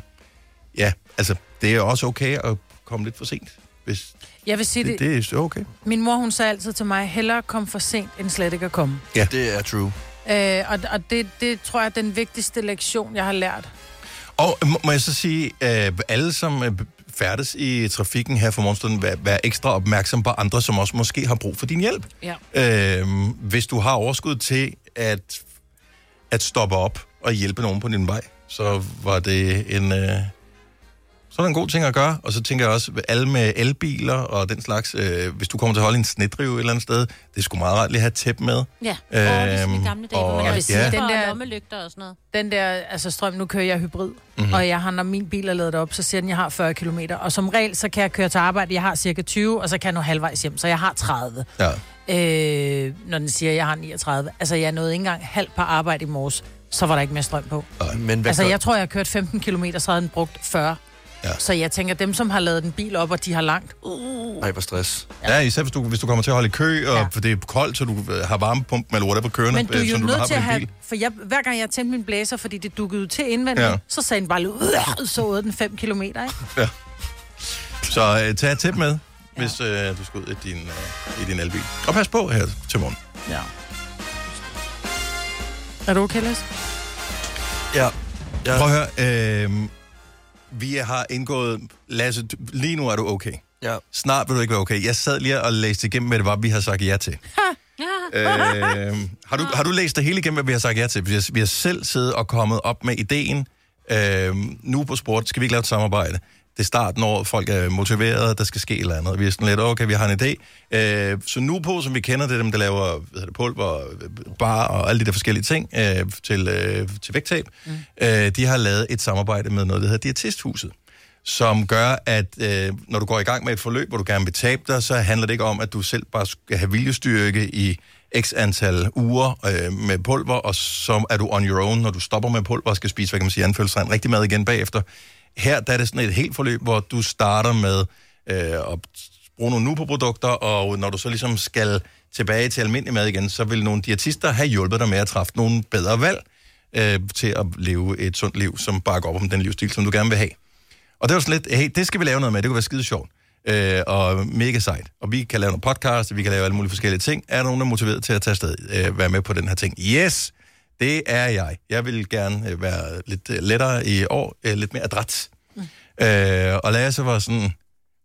ja, altså, det er også okay at komme lidt for sent. Hvis Jeg vil sige det, det. det er okay. Min mor, hun sagde altid til mig, hellere komme for sent, end slet ikke at komme. det er true. Øh, og og det, det tror jeg er den vigtigste lektion, jeg har lært. Og må må jeg så sige, øh, alle som øh, færdes i trafikken her for morgenstunden, være, være ekstra opmærksom på andre, som også måske har brug for din hjælp. Ja. Øhm, hvis du har overskud til at, at stoppe op og hjælpe nogen på din vej, så var det en, øh, er det en god ting at gøre. Og så tænker jeg også, alle med elbiler og den slags, øh, hvis du kommer til at holde en snedrive et eller andet sted, det er sgu meget rart lige at have tæppe med. Ja, øhm, og ligesom i gamle dage, hvor og- man vil sige, ja. ja. den og der- lommelygter og sådan noget. Den der, altså strøm, nu kører jeg hybrid, Mhm. mm-hmm. og jeg har, når min bil er lavet op, så siger den, jeg har 40 km. Og som regel, så kan jeg køre til arbejde, jeg har cirka 20, og så kan jeg nå halvvejs hjem, så jeg har 30. Ja. Øh, når den siger, jeg har 39. Altså, jeg nåede ikke engang halv på arbejde i morges, så var der ikke mere strøm på. Men hvad Altså, gør- jeg tror, jeg har kørt 15 km, så havde den brugt 40. Ja. Så jeg tænker, dem, som har lavet den bil op, og de har langt, uh, Ej, hvor stress. Ja, især hvis du, hvis du kommer til at holde i kø, og Ja. ja. for det er koldt, så du øh, har varmepumpen eller whatever kørende, Men du er øh, jo som du nødt til på at have... bil. For jeg, hver gang jeg tændte min blæser, fordi det dukkede til indvendigt, Ja. ja. så sagde den bare lige, "Øh", så ud den 5 km, ikke? Så øh, tag et tæt med, hvis øh, du skal ud i din, øh, i din elbil. Og pas på her til morgen. Ja. Er du okay, Lasse? Ja. ja. Prøv at høre, øh, vi har indgået... Lasse, lige nu er du okay. Ja. Snart vil du ikke være okay. Jeg sad lige og læste igennem, hvad det var, vi har sagt ja til. øh, har, du, har du læst det hele igennem, hvad vi har sagt ja til? Vi har, vi har selv siddet og kommet op med ideen. Øh, nu på sport skal vi ikke lave et samarbejde. Det er start, når folk er motiverede, der skal ske et eller andet. Vi er sådan lidt, okay, vi har en idé. Øh, så nu på, som vi kender, det er dem, der laver hvad det, pulver, bar og alle de der forskellige ting øh, til, øh, til vægttab. Mm. Øh, de har lavet et samarbejde med noget, der hedder Diætisthuset som gør, at øh, når du går i gang med et forløb, hvor du gerne vil tabe dig, så handler det ikke om, at du selv bare skal have viljestyrke i x antal uger øh, med pulver, og så er du on your own, når du stopper med pulver og skal spise, hvad kan man sige, anfølgelsesregn, rigtig mad igen bagefter. Her der er det sådan et helt forløb, hvor du starter med øh, at bruge nogle Nupo-produkter, og når du så ligesom skal tilbage til almindelig mad igen, så vil nogle diætister have hjulpet dig med at træffe nogle bedre valg øh, til at leve et sundt liv, som bakker op om den livsstil, som du gerne vil have. Og det var sådan lidt, hey, det skal vi lave noget med, det kunne være skide sjovt. Øh, og mega sejt. Og vi kan lave nogle podcast, vi kan lave alle mulige forskellige ting. Er der nogen, der er motiveret til at tage afsted, øh, være med på den her ting? Yes, det er jeg. Jeg vil gerne øh, være lidt øh, lettere i år, øh, lidt mere adræt. Mm. Øh, og Lasse var sådan,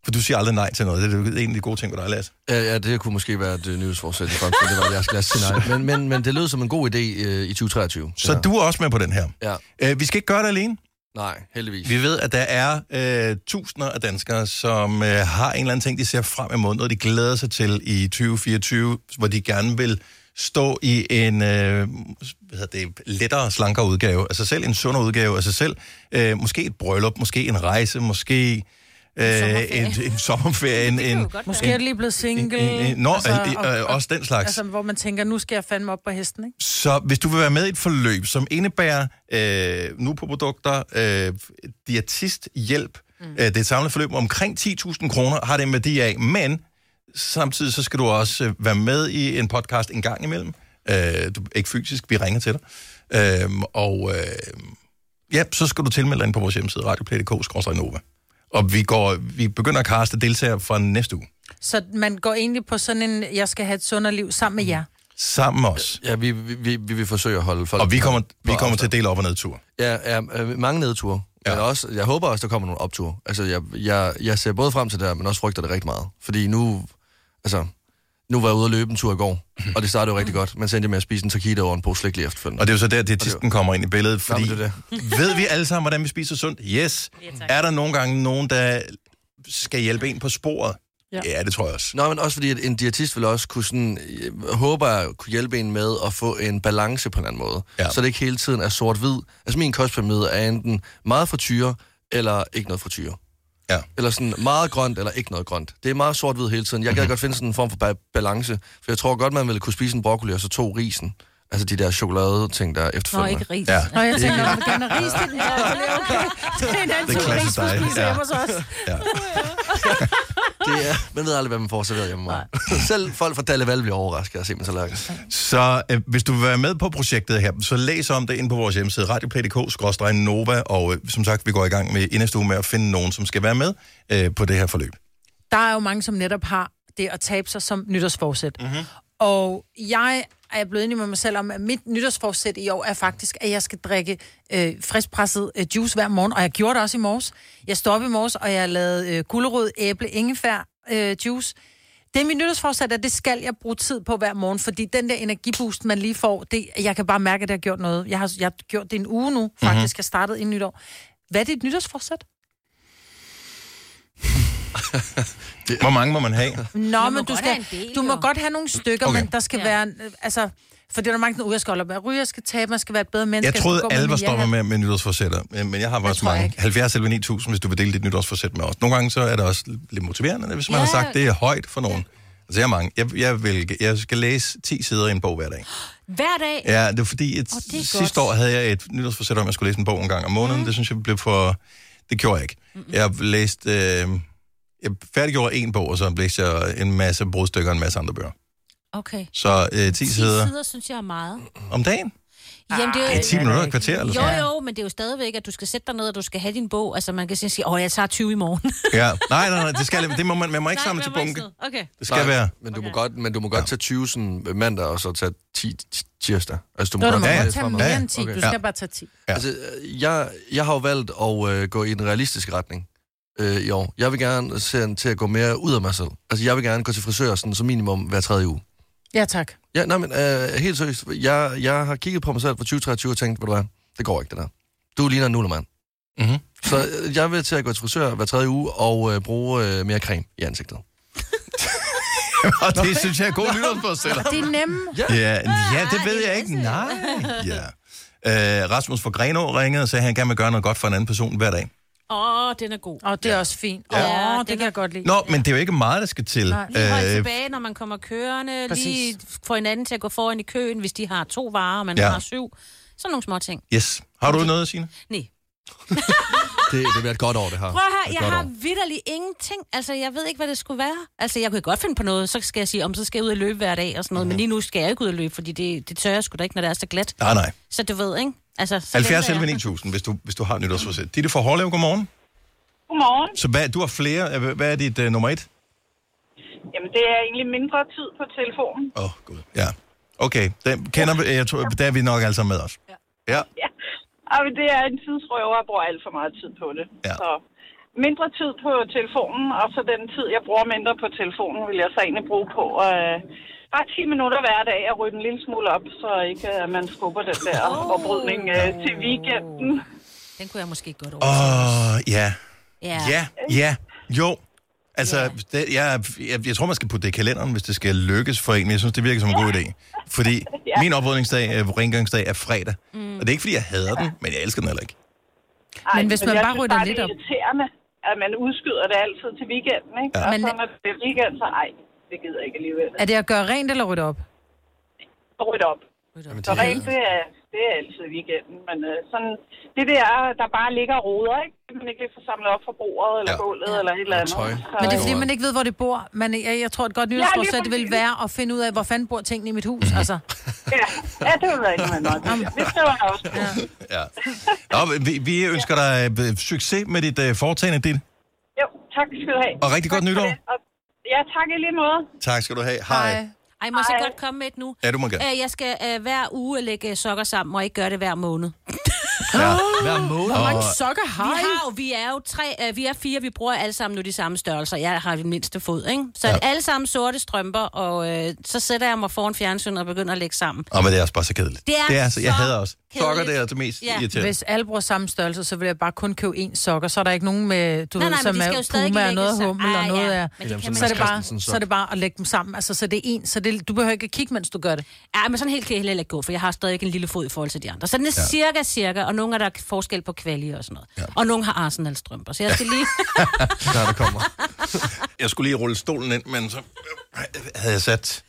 for du siger aldrig nej til noget. Det er jo en af de gode ting ved dig, Lasse. Ja, ja, det kunne måske være et øh, nyhedsforsæt i fremtiden. Det var, at jeg skal sige nej. Men, men, men det lød som en god idé øh, i 2023. Så ja. du er også med på den her. Ja. Øh, vi skal ikke gøre det alene. Nej, heldigvis. Vi ved, at der er øh, tusinder af danskere, som øh, har en eller anden ting, de ser frem imod, noget de glæder sig til i 2024, hvor de gerne vil stå i en øh, hvad hedder det, lettere, slankere udgave af sig selv, en sundere udgave af sig selv. Øh, måske et bryllup, måske en rejse, måske øh, en, en sommerferie. En, en, [laughs] Måske er du lige blevet single. en- en- nå, øh, øh, også den slags. Altså, hvor man tænker, nu skal jeg fandme op på hesten, ikke? Så hvis du vil være med i et forløb, som indebærer øh, nu på produkter, øh, diætisthjælp, mm. øh, det er et samlet forløb om omkring 10.000 kroner, har det en værdi af, men samtidig så skal du også øh, være med i en podcast en gang imellem. Øh, du, ikke fysisk, vi ringer til dig. Øh, og øh, ja, så skal du tilmelde dig ind på vores hjemmeside, radioplay.dk-nova. Og vi, går, vi begynder at kaste deltagere fra næste uge. Så man går egentlig på sådan en, jeg skal have et sundere liv sammen med jer. Sammen med os. Ja, vi, vi, vi, vi vil forsøge at holde folk... Og vi kommer, vi kommer til at dele op- og nedtur. Ja, ja øh, mange nedture. Ja. Men også, jeg håber også, der kommer nogle opture. Altså, jeg, jeg, jeg ser både frem til det her, men også frygter det rigtig meget. Fordi nu, altså, nu var jeg ude at løbe en tur i går, og det startede jo rigtig godt, men så endte jeg med at spise en taquita over en pose slik lige efterfølgende. Og det er jo så der, diætisten kommer ind i billedet, fordi Jamen, det er ved vi alle sammen, hvordan vi spiser sundt? Yes. Er der nogle gange nogen, der skal hjælpe en på sporet? Ja, ja det tror jeg også. Nå, men også fordi, at en diætist vil også kunne sådan, øh, håber jeg, kunne hjælpe en med at få en balance på en anden måde. Ja. Så det ikke hele tiden er sort-hvid. Altså min kostpyramide er enten meget frityre, eller ikke noget frityre. Ja. Eller sådan meget grønt, eller ikke noget grønt. Det er meget sort-hvid hele tiden. Jeg kan godt finde sådan en form for ba- balance, for jeg tror godt, man ville kunne spise en broccoli, og så to risen. Altså de der chokolade-ting, der er Nå, efterfølgende. ikke ris. Ja. Nå, jeg tænker, Ikke- om du gerne ris til den her, okay. [laughs] Det er en anden type ris, dig, spiser ja. hjemme hos os. Ja. [laughs] Det er, man ved aldrig, hvad man får serveret hjemme mig. [laughs] Selv folk fra Dalleval bliver overrasket at se min tallerken. Så øh, hvis du vil være med på projektet her, så læs om det ind på vores hjemmeside, radioplay.dk-nova, og øh, som sagt, vi går i gang med i næste uge med at finde nogen, som skal være med øh, på det her forløb. Der er jo mange, som netop har det at tabe sig som nytårsforsæt. Mhm. Mm-hmm. Og jeg er blevet enig med mig selv om, at mit nytårsforsæt i år er faktisk, at jeg skal drikke øh, friskpresset øh, juice hver morgen. Og jeg gjorde det også i morges. Jeg stod op i morges, og jeg lavede øh, gulerod, æble, ingefær øh, juice. Det er mit nytårsforsæt, at det skal jeg bruge tid på hver morgen, fordi den der energiboost, man lige får, det, jeg kan bare mærke, at det har gjort noget. Jeg har, jeg har gjort det en uge nu, faktisk. Mm-hmm. Jeg startede i nytår. Hvad er dit nytårsforsæt? [laughs] Hvor mange må man have? Nå, må men du, skal, del, du må jo. godt have nogle stykker, Okay. men der skal Ja. ja. være... øh, Altså, for det er der mange, der skal holde op med at ryge, jeg skal tabe, man skal være et bedre menneske. Jeg troede, alle var jakke. med, med nytårsforsætter, men men jeg har jeg mange. ikke. 70 eller 9000, hvis du vil dele dit nytårsforsæt med os. Nogle gange så er det også lidt motiverende, hvis man Ja. har sagt, det er højt for nogen. Altså, jeg, har mange. Jeg, jeg, vil, jeg skal læse 10 sider i en bog hver dag. Hver dag? Ja, det er fordi, et, Åh, det er godt. sidste år havde jeg et nytårsforsæt om, at jeg skulle læse en bog en gang om måneden. Mm. Det synes jeg blev for... Det gjorde jeg ikke. Mm-hmm. Jeg læste... Øh, jeg færdiggjorde en bog, og så læste jeg en masse brudstykker og en masse andre bøger. Okay. Så øh, 10 10 sider sider synes jeg er meget. om dagen. Jamen, det er Det er 10 minutter, et kvarter eller Jo, sådan jo, men det er jo stadigvæk, at du skal sætte dig ned, og du skal have din bog. Altså, man kan sige, åh, jeg tager 20 i morgen. [laughs] Ja. Nej, nej, nej, det, skal, det må man, man må ikke Nej, samle til bunke. Okay. Det skal Nej, være... Men du må godt, men du må godt tage 20 sådan mandag, og så tage 10 ti- tirsdag. Altså, du må Nå, du må godt Ja, godt tage mere end 10. okay. Du skal Ja. bare tage 10. Ja. Altså, øh, jeg, jeg har jo valgt at øh, gå i den realistiske retning øh, i år. Jeg vil gerne se til at gå mere ud af mig selv. Altså, jeg vil gerne gå til frisør sådan, som minimum hver tredje uge. Ja, tak. Ja, nej, men øh, helt seriøst. Jeg, jeg har kigget på mig selv for 2023 og tænkt, ved du hvad, det går ikke, det der. Du ligner en nullermand. Mm-hmm. Så øh, jeg vil til at gå til frisør hver tredje uge og øh, bruge øh, mere creme i ansigtet. Og [laughs] det synes jeg er god nytårsforsætter. Det er nemme. Ja, ja, det ved jeg ikke. Nej. [laughs] Ja. Øh, Rasmus fra Grenå ringede og sagde, at han gerne vil gøre noget godt for en anden person hver dag. Åh, den er god. Og det er også fint. Åh, Ja, ja, den det kan er- jeg godt lide. Nå, men det er jo ikke meget, der skal til. Nej. Lige holde Øh, tilbage, når man kommer kørende. Præcis. Lige få en anden til at gå foran i køen, hvis de har to varer, og man Ja. har syv. Sådan nogle små ting. Yes. Har du noget, Signe? Nej. [laughs] Det, det bliver et godt år, det her. Prøv at høre, Et jeg har år. vidderlig ingenting. Altså, jeg ved ikke, hvad det skulle være. Altså, jeg kunne godt finde på noget, så skal jeg sige, om så skal jeg ud og løbe hver dag og sådan noget. Men lige nu skal jeg ikke ud og løbe, fordi det, det tør jeg sgu da ikke, når det er så glat. Nej, nej. Så du ved, ikke? Altså, så 70 venter jeg. 11 9000, hvis du, hvis du har nytårsforsæt. Ditte fra Hårlev, godmorgen. Godmorgen. Så hvad, du har flere. Øh, Hvad er dit uh, nummer et? Jamen, det er egentlig mindre tid på telefonen. Åh, oh, gud. Ja. Okay, den kender vi, jeg tror, der er vi nok alle sammen med os. Ja. ja. Ja. Og det er en tidsrøver, jeg bruger alt for meget tid på det. Ja. Så mindre tid på telefonen, og så den tid, jeg bruger mindre på telefonen, vil jeg så egentlig bruge på øh, bare 10 minutter hver dag at rydde en lille smule op, så ikke at man skubber den der oh. oprydning øh, til weekenden. Den kunne jeg måske godt over. Åh, oh, ja. Ja. Ja, ja, jo. Altså, det, jeg, jeg, jeg tror, man skal putte det i kalenderen, hvis det skal lykkes for en. Jeg synes, det virker som en god idé. Fordi [laughs] Ja. min oprydningsdag, øh, rengøringsdag, er fredag. Mm. Og det er ikke, fordi jeg hader den, men jeg elsker den heller ikke. Ej, Men hvis man bare rydder lidt det er op. irriterende, at man udskyder det altid til weekenden, ikke? Ja. Og Men- så når det er weekend, så ej, det gider jeg ikke alligevel. Er det at gøre rent eller rydde op? Så rydde op. Jamen, Så det er- rent, det er, det er altid weekenden, men øh, sådan, det der, der bare ligger og roder, ikke? Man ikke lige får samlet op fra bordet, eller Ja. ja. gulvet, eller et eller andet. tøj. Så, Men det er fordi, ja. man ikke ved, hvor det bor. Men jeg, jeg tror, et godt lige nytårsforsæt det vil være at finde ud af, hvor fanden bor tingene i mit hus. Altså, ja. ja, det vil være noget nok. Det skriver jeg også. Ja. Ja. Nå, vi, vi ønsker dig øh, succes med dit uh, foretagende, dit. Jo, tak skal du have. Og rigtig godt Tak for nytår. det. Og, ja, tak i lige måde. Tak skal du have. Hej. Hej. Ej, må jeg så godt komme med et nu? Ja, du må gerne. Øh, jeg skal øh, hver uge lægge sokker sammen, og ikke gøre det hver måned. Ja. Hver måned. hvor mange sokker har Vi I? har jo, vi er jo tre, øh, vi er fire, vi bruger alle sammen nu de samme størrelser. Jeg har den mindste fod, ikke? Så Ja. alle sammen sorte strømper, og øh, så sætter jeg mig foran fjernsynet og begynder at lægge sammen. Og men det er også bare så kedeligt. Det er det er så, jeg hader også. Sokker, kedeligt. det er det mest Ja. irriterende. Hvis alle bruger samme størrelse, så vil jeg bare kun købe én sokker. Så er der ikke nogen med, du Nej, ved, nej, som er puma og noget hummel og noget ja. af... Så er, det ikke. bare, så er det bare at lægge dem sammen. Altså, så det er en. Så det, du behøver ikke at kigge, mens du gør det. Ja, men sådan helt kan jeg heller ikke gå, for jeg har stadig en lille fod i forhold til de andre. Så den er ja. cirka, cirka, og nogle er der forskel på kvali og sådan noget. Ja. Og nogle har Arsenal strømper, så jeg skal lige... [laughs] Der, der kommer. [laughs] Jeg skulle lige rulle stolen ind, men så havde jeg sat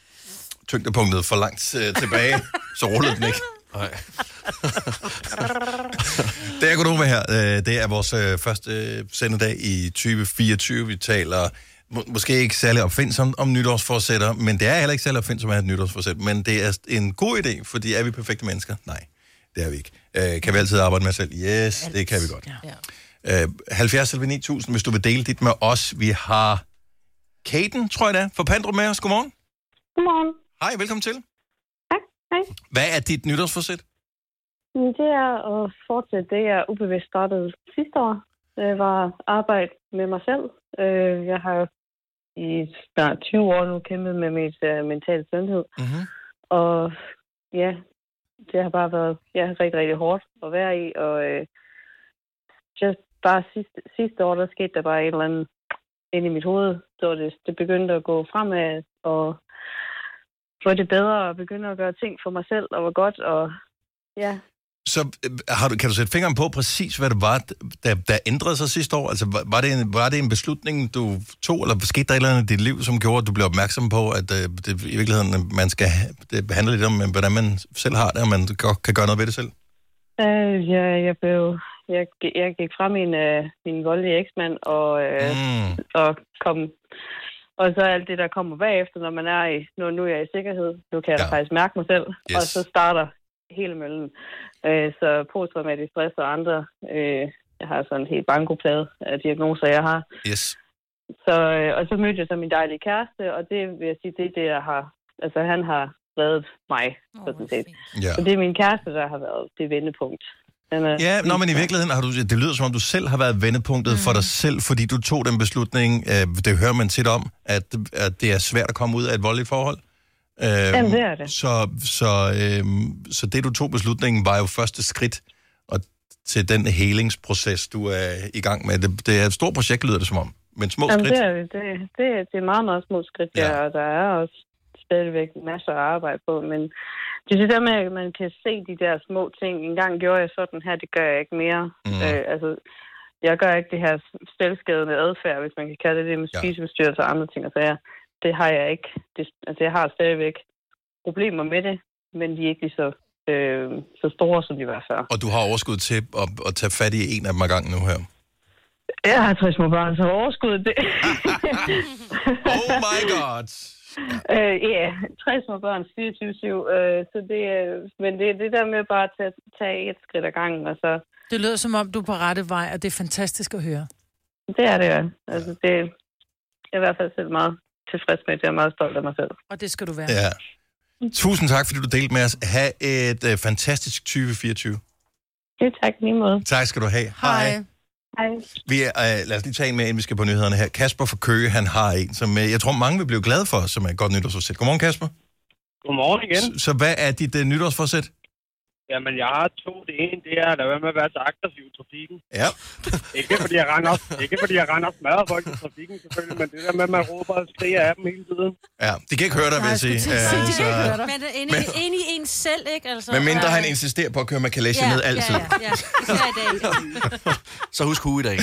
tyngdepunktet for langt øh, tilbage, [laughs] så rullede den ikke. Nej. Det er godt med her. Øh, Det er vores øh, første øh, sendedag i 2024. Vi taler må, måske ikke særlig opfindsomt om nytårsforsætter, men det er heller ikke særlig opfindsomt at have et nytårsforsæt. Men det er en god idé, fordi er vi perfekte mennesker? Nej, det er vi ikke. Øh, kan vi altid arbejde med os selv? Yes, det kan vi godt. Ja. Øh, 70 eller 9000, hvis du vil dele dit med os. Vi har Kaden, tror jeg det er, for Pandrup med os. Godmorgen. Godmorgen. Hej, velkommen til. Hej. Hvad er dit nytårsforsæt? Det er at fortsætte det, jeg ubevidst startede sidste år. Det var arbejde med mig selv. Øh, Jeg har i snart 20 år nu kæmpet med mit uh, mentale sundhed. Mm-hmm. Og ja, det har bare været ja, rigtig, rigtig hårdt at være i. Og øh, just bare sidste, sidste år, der skete der bare et eller andet ind i mit hoved. Så det, det begyndte at gå fremad og få det bedre og begynde at gøre ting for mig selv og var godt. Og ja, så øh, har du, kan du sætte fingeren på præcis, hvad det var, der, der ændrede sig sidste år? Altså, var, det en, var det en beslutning, du tog, eller skete der et eller andet i dit liv, som gjorde, at du blev opmærksom på, at øh, det, i virkeligheden, man skal, det handler lidt om, øh, hvordan man selv har det, og man godt kan gøre noget ved det selv? Øh, jeg, jeg blev... Jeg, jeg gik fra min, øh, min voldelige eksmand og, øh, mm. og kom... Og så alt det, der kommer bagefter, når man er i... Nu, nu er jeg i sikkerhed. Nu kan jeg ja. faktisk mærke mig selv. Yes. Og så starter hele møllen. Øh, så posttraumatisk stress og andre... Øh, jeg har sådan en helt bankoplade af diagnoser, jeg har. Yes. Så, øh, og så mødte jeg så min dejlige kæreste, og det vil jeg sige, det er det, jeg har... Altså, han har reddet mig, sådan set. Ja. Så det er min kæreste, der har været det vendepunkt. Er, Ja, nå, men i virkeligheden har du, det lyder som om, du selv har været vendepunktet mm. for dig selv, fordi du tog den beslutning, øh, det hører man tit om, at, at det er svært at komme ud af et voldeligt forhold. Øh, Jamen, det er det. Så, så, øh, så det, du tog beslutningen, var jo første skridt og til den helingsproces, du er i gang med. Det, det er et stort projekt, lyder det som om, men små Jamen, skridt. det er det. Det, det, det er meget, meget små skridt, ja. der, og der er også stadigvæk masser af arbejde på, men det er det der med, at man kan se de der små ting. En gang gjorde jeg sådan her, det gør jeg ikke mere. Mm. Øh, altså, jeg gør ikke det her selvskadende adfærd, hvis man kan kalde det det med spiseforstyrrelser og andre ting. Altså, jeg, det har jeg ikke. Det, altså, jeg har stadigvæk problemer med det, men de er ikke lige så, øh, så store, som de var før. Og du har overskud til at, at tage fat i en af dem ad gangen nu her. Jeg har tre små børn, så overskud det. [laughs] oh my god! [laughs] Øh, ja, tre små børn, 24-7. Øh, så det, øh, men det er det der med bare at tage, tage et skridt ad gangen, og så... Det lyder som om, du er på rette vej, og det er fantastisk at høre. Det er det, ja. Altså, det, jeg er i hvert fald selv meget tilfreds med det. Jeg er meget stolt af mig selv. Og det skal du være. Ja. Tusind tak, fordi du delte med os. Ha' et uh, fantastisk 2024. Det tak lige måde. Tak skal du have. Hej. Hej. Vi er, uh, lad os lige tage en med, inden vi skal på nyhederne her. Kasper fra Køge, han har en, som uh, jeg tror mange vil blive glade for, som er et godt nytårsforsæt. Godmorgen, Kasper. Godmorgen igen. Så, så hvad er dit uh, nytårsforsæt? Jamen, jeg har to. Det ene, det er at lade være med at være så aggressiv i trafikken. Ja. Ikke fordi jeg render, ikke fordi jeg render og smadrer folk i trafikken, selvfølgelig, men det der med, at man råber og skriger af dem hele tiden. Ja, de kan ikke høre dig, vil jeg sige. Øh, så, Men det er inde, i- en selv, ikke? Altså, men mindre Ja. han insisterer på at køre med kalesje Ja, ned altid. Ja, ja, ja. Især i dag. Så husk hue i dag.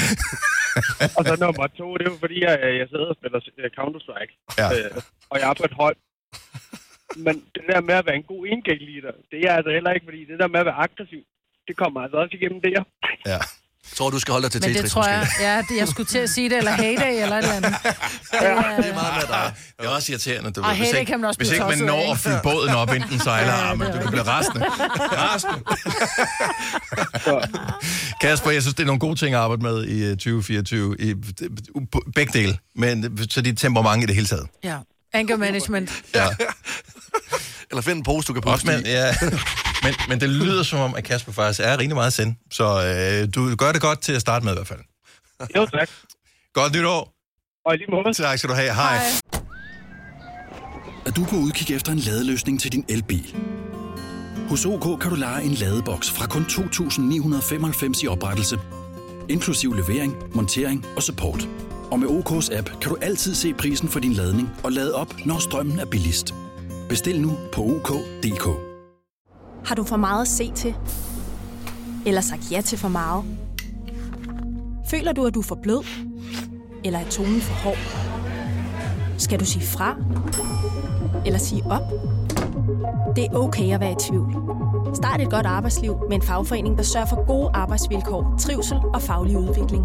[laughs] og så nummer to, det er jo fordi, jeg, jeg sidder og spiller øh, Counter-Strike. Ja. Øh, og jeg er på et hold. Men det der med at være en god indgængleader, det er jeg altså heller ikke, fordi det der med at være aggressiv, det kommer altså også igennem det her. Ja. Jeg tror, du skal holde dig til Men Tetris, det tror jeg, måske. ja, det, jeg skulle til at sige det, eller heyday, eller et eller andet. [laughs] Det er meget med dig. Det er også irriterende, du Ej, ved. Hvis ikke, kan man også hvis ikke man af, når ikke? at fylde båden op, inden den sejler, [laughs] ah, men du kan blive rasende. Rasende. [laughs] Kasper, jeg synes, det er nogle gode ting at arbejde med i øh, 2024. I, øh, begge dele. Men øh, så dit temperament i det hele taget. Ja. Anger management. Ja. [laughs] Eller find en pose, du kan Også, puste men, ja. [laughs] men, men det lyder som om, at Kasper faktisk er rigtig meget sind. Så øh, du gør det godt til at starte med i hvert fald. Jo, tak. [laughs] Godt nytår. Og i lige måde. Tak skal du have. Hej. Hej. Er du på udkig efter en ladeløsning til din elbil? Hos OK kan du lege en ladeboks fra kun 2.995 i oprettelse, inklusiv levering, montering og support. Og med OK's app kan du altid se prisen for din ladning og lade op, når strømmen er billigst. Bestil nu på OK.dk. Har du for meget at se til? Eller sagt ja til for meget? Føler du, at du er for blød? Eller er tonen for hård? Skal du sige fra? Eller sige op? Det er okay at være i tvivl. Start et godt arbejdsliv med en fagforening, der sørger for gode arbejdsvilkår, trivsel og faglig udvikling.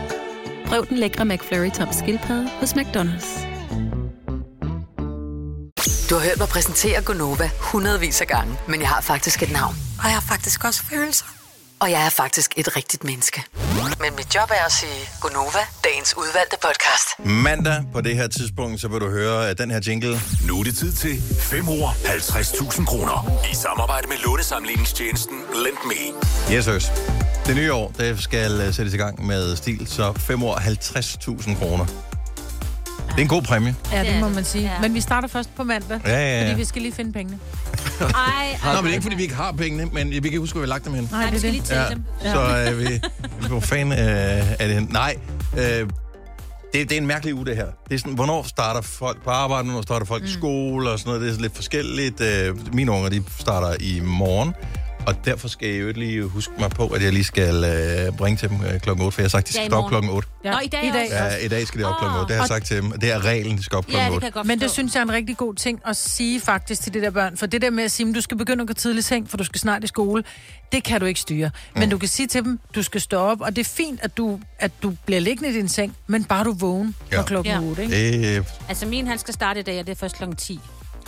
Prøv den lækre McFlurry tom skildpadde hos McDonald's. Du har hørt mig præsentere Gonova hundredvis af gange, men jeg har faktisk et navn. Og jeg har faktisk også følelser. Og jeg er faktisk et rigtigt menneske. Men mit job er at sige Gonova, dagens udvalgte podcast. Mandag på det her tidspunkt, så vil du høre at den her jingle. Nu er det tid til 5 år 50.000 kroner. I samarbejde med lånesamligningstjenesten Lend Me. Yes, yes. Det nye år, det skal øh, sættes i gang med stil, så 5 år 50.000 kroner. Det er en god præmie. Ja, det må man sige. Ja. Men vi starter først på mandag, Ja, ja, ja. fordi vi skal lige finde pengene. Ej, Nå, men det er ikke, fordi vi ikke har pengene, men vi kan ikke huske, hvor vi har lagt dem hen. Nej, det er det. Ja, så øh, vi, hvor fanden øh, er det hen? Nej, øh, det, det er en mærkelig uge, det her. Det er sådan, hvornår starter folk på arbejde, hvornår starter folk mm. i skole og sådan noget. Det er sådan lidt forskelligt. Øh, mine unger, de starter i morgen. Og derfor skal jeg jo lige huske mig på, at jeg lige skal øh, bringe til dem øh, klokken 8, for jeg har sagt, de Ja, skal morgen. klokken 8. Nå, i dag, I dag. Ja, i dag skal de op klokken 8. Det har jeg sagt til dem. Det er reglen, de skal op klokken 8. Men det synes jeg er en rigtig god ting at sige faktisk til det der børn. For det der med at sige, at du skal begynde at gå tidligt i seng, for du skal snart i skole, det kan du ikke styre. Men Mm. du kan sige til dem, du skal stå op, og det er fint, at du, at du bliver liggende i din seng, men bare du vågen ja. Ja. fra klokken Ja. 8, ikke? Øh, Altså min, han skal starte i dag, og det er først klokken 10.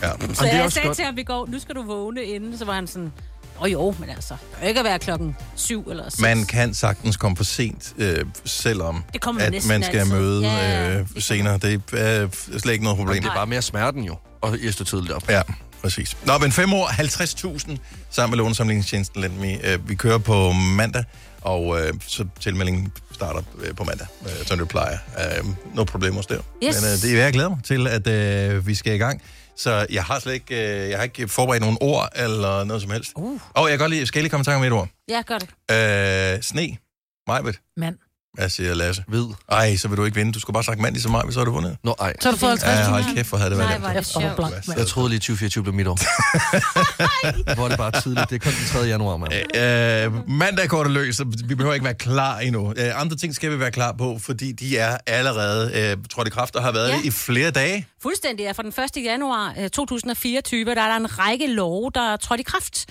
ja. Så jeg sagde til ham i går, nu skal du vågne inden, så var han sådan, åh oh, jo, men altså, det kan ikke at være klokken 7 eller 6. Man kan sagtens komme for sent, øh, selvom Det kommer man at man skal altid. møde Ja, ja. øh, senere. Det er slet ikke noget problem. Det er bare mere smerten jo, og jeg stå tidligt op. Ja, præcis. Nå, men fem år, 50.000 sammen med lånesamlingstjenesten Lendme. Øh, vi kører på mandag, og øh, så tilmeldingen starter øh, på mandag, øh, som det plejer. Øh, no problemer der. Yes. Men øh, det er jeg glæder mig til, at øh, vi skal i gang. Så jeg har slet ikke, øh, jeg har ikke forberedt nogen ord eller noget som helst. Uh. Og jeg kan godt lige, skal jeg lige komme i tanke med et ord. Ja, gør det. Øh, sne. Majbet. Mand. Hvad siger Lasse? Hvid. Ej, så vil du ikke vinde. Du skulle bare sagt mand ligesom mig, så har du vundet. Nå, ej. Så har du fået 50 Ja, hold kæft, hvor havde det været Nej, var det sjovt. blank, Jeg troede lige, 2024 blev mit år. [laughs] Hvor er det bare tidligt. Det er kun den 3. januar, mand. Øh, mandag går det løs, så vi behøver ikke være klar endnu. Øh, andre ting skal vi være klar på, fordi de er allerede øh, trådt i kraft og har været Ja. i flere dage. Fuldstændig. Ja, fra den 1. januar øh, 2024, der er der en række love, der er trådt i kraft.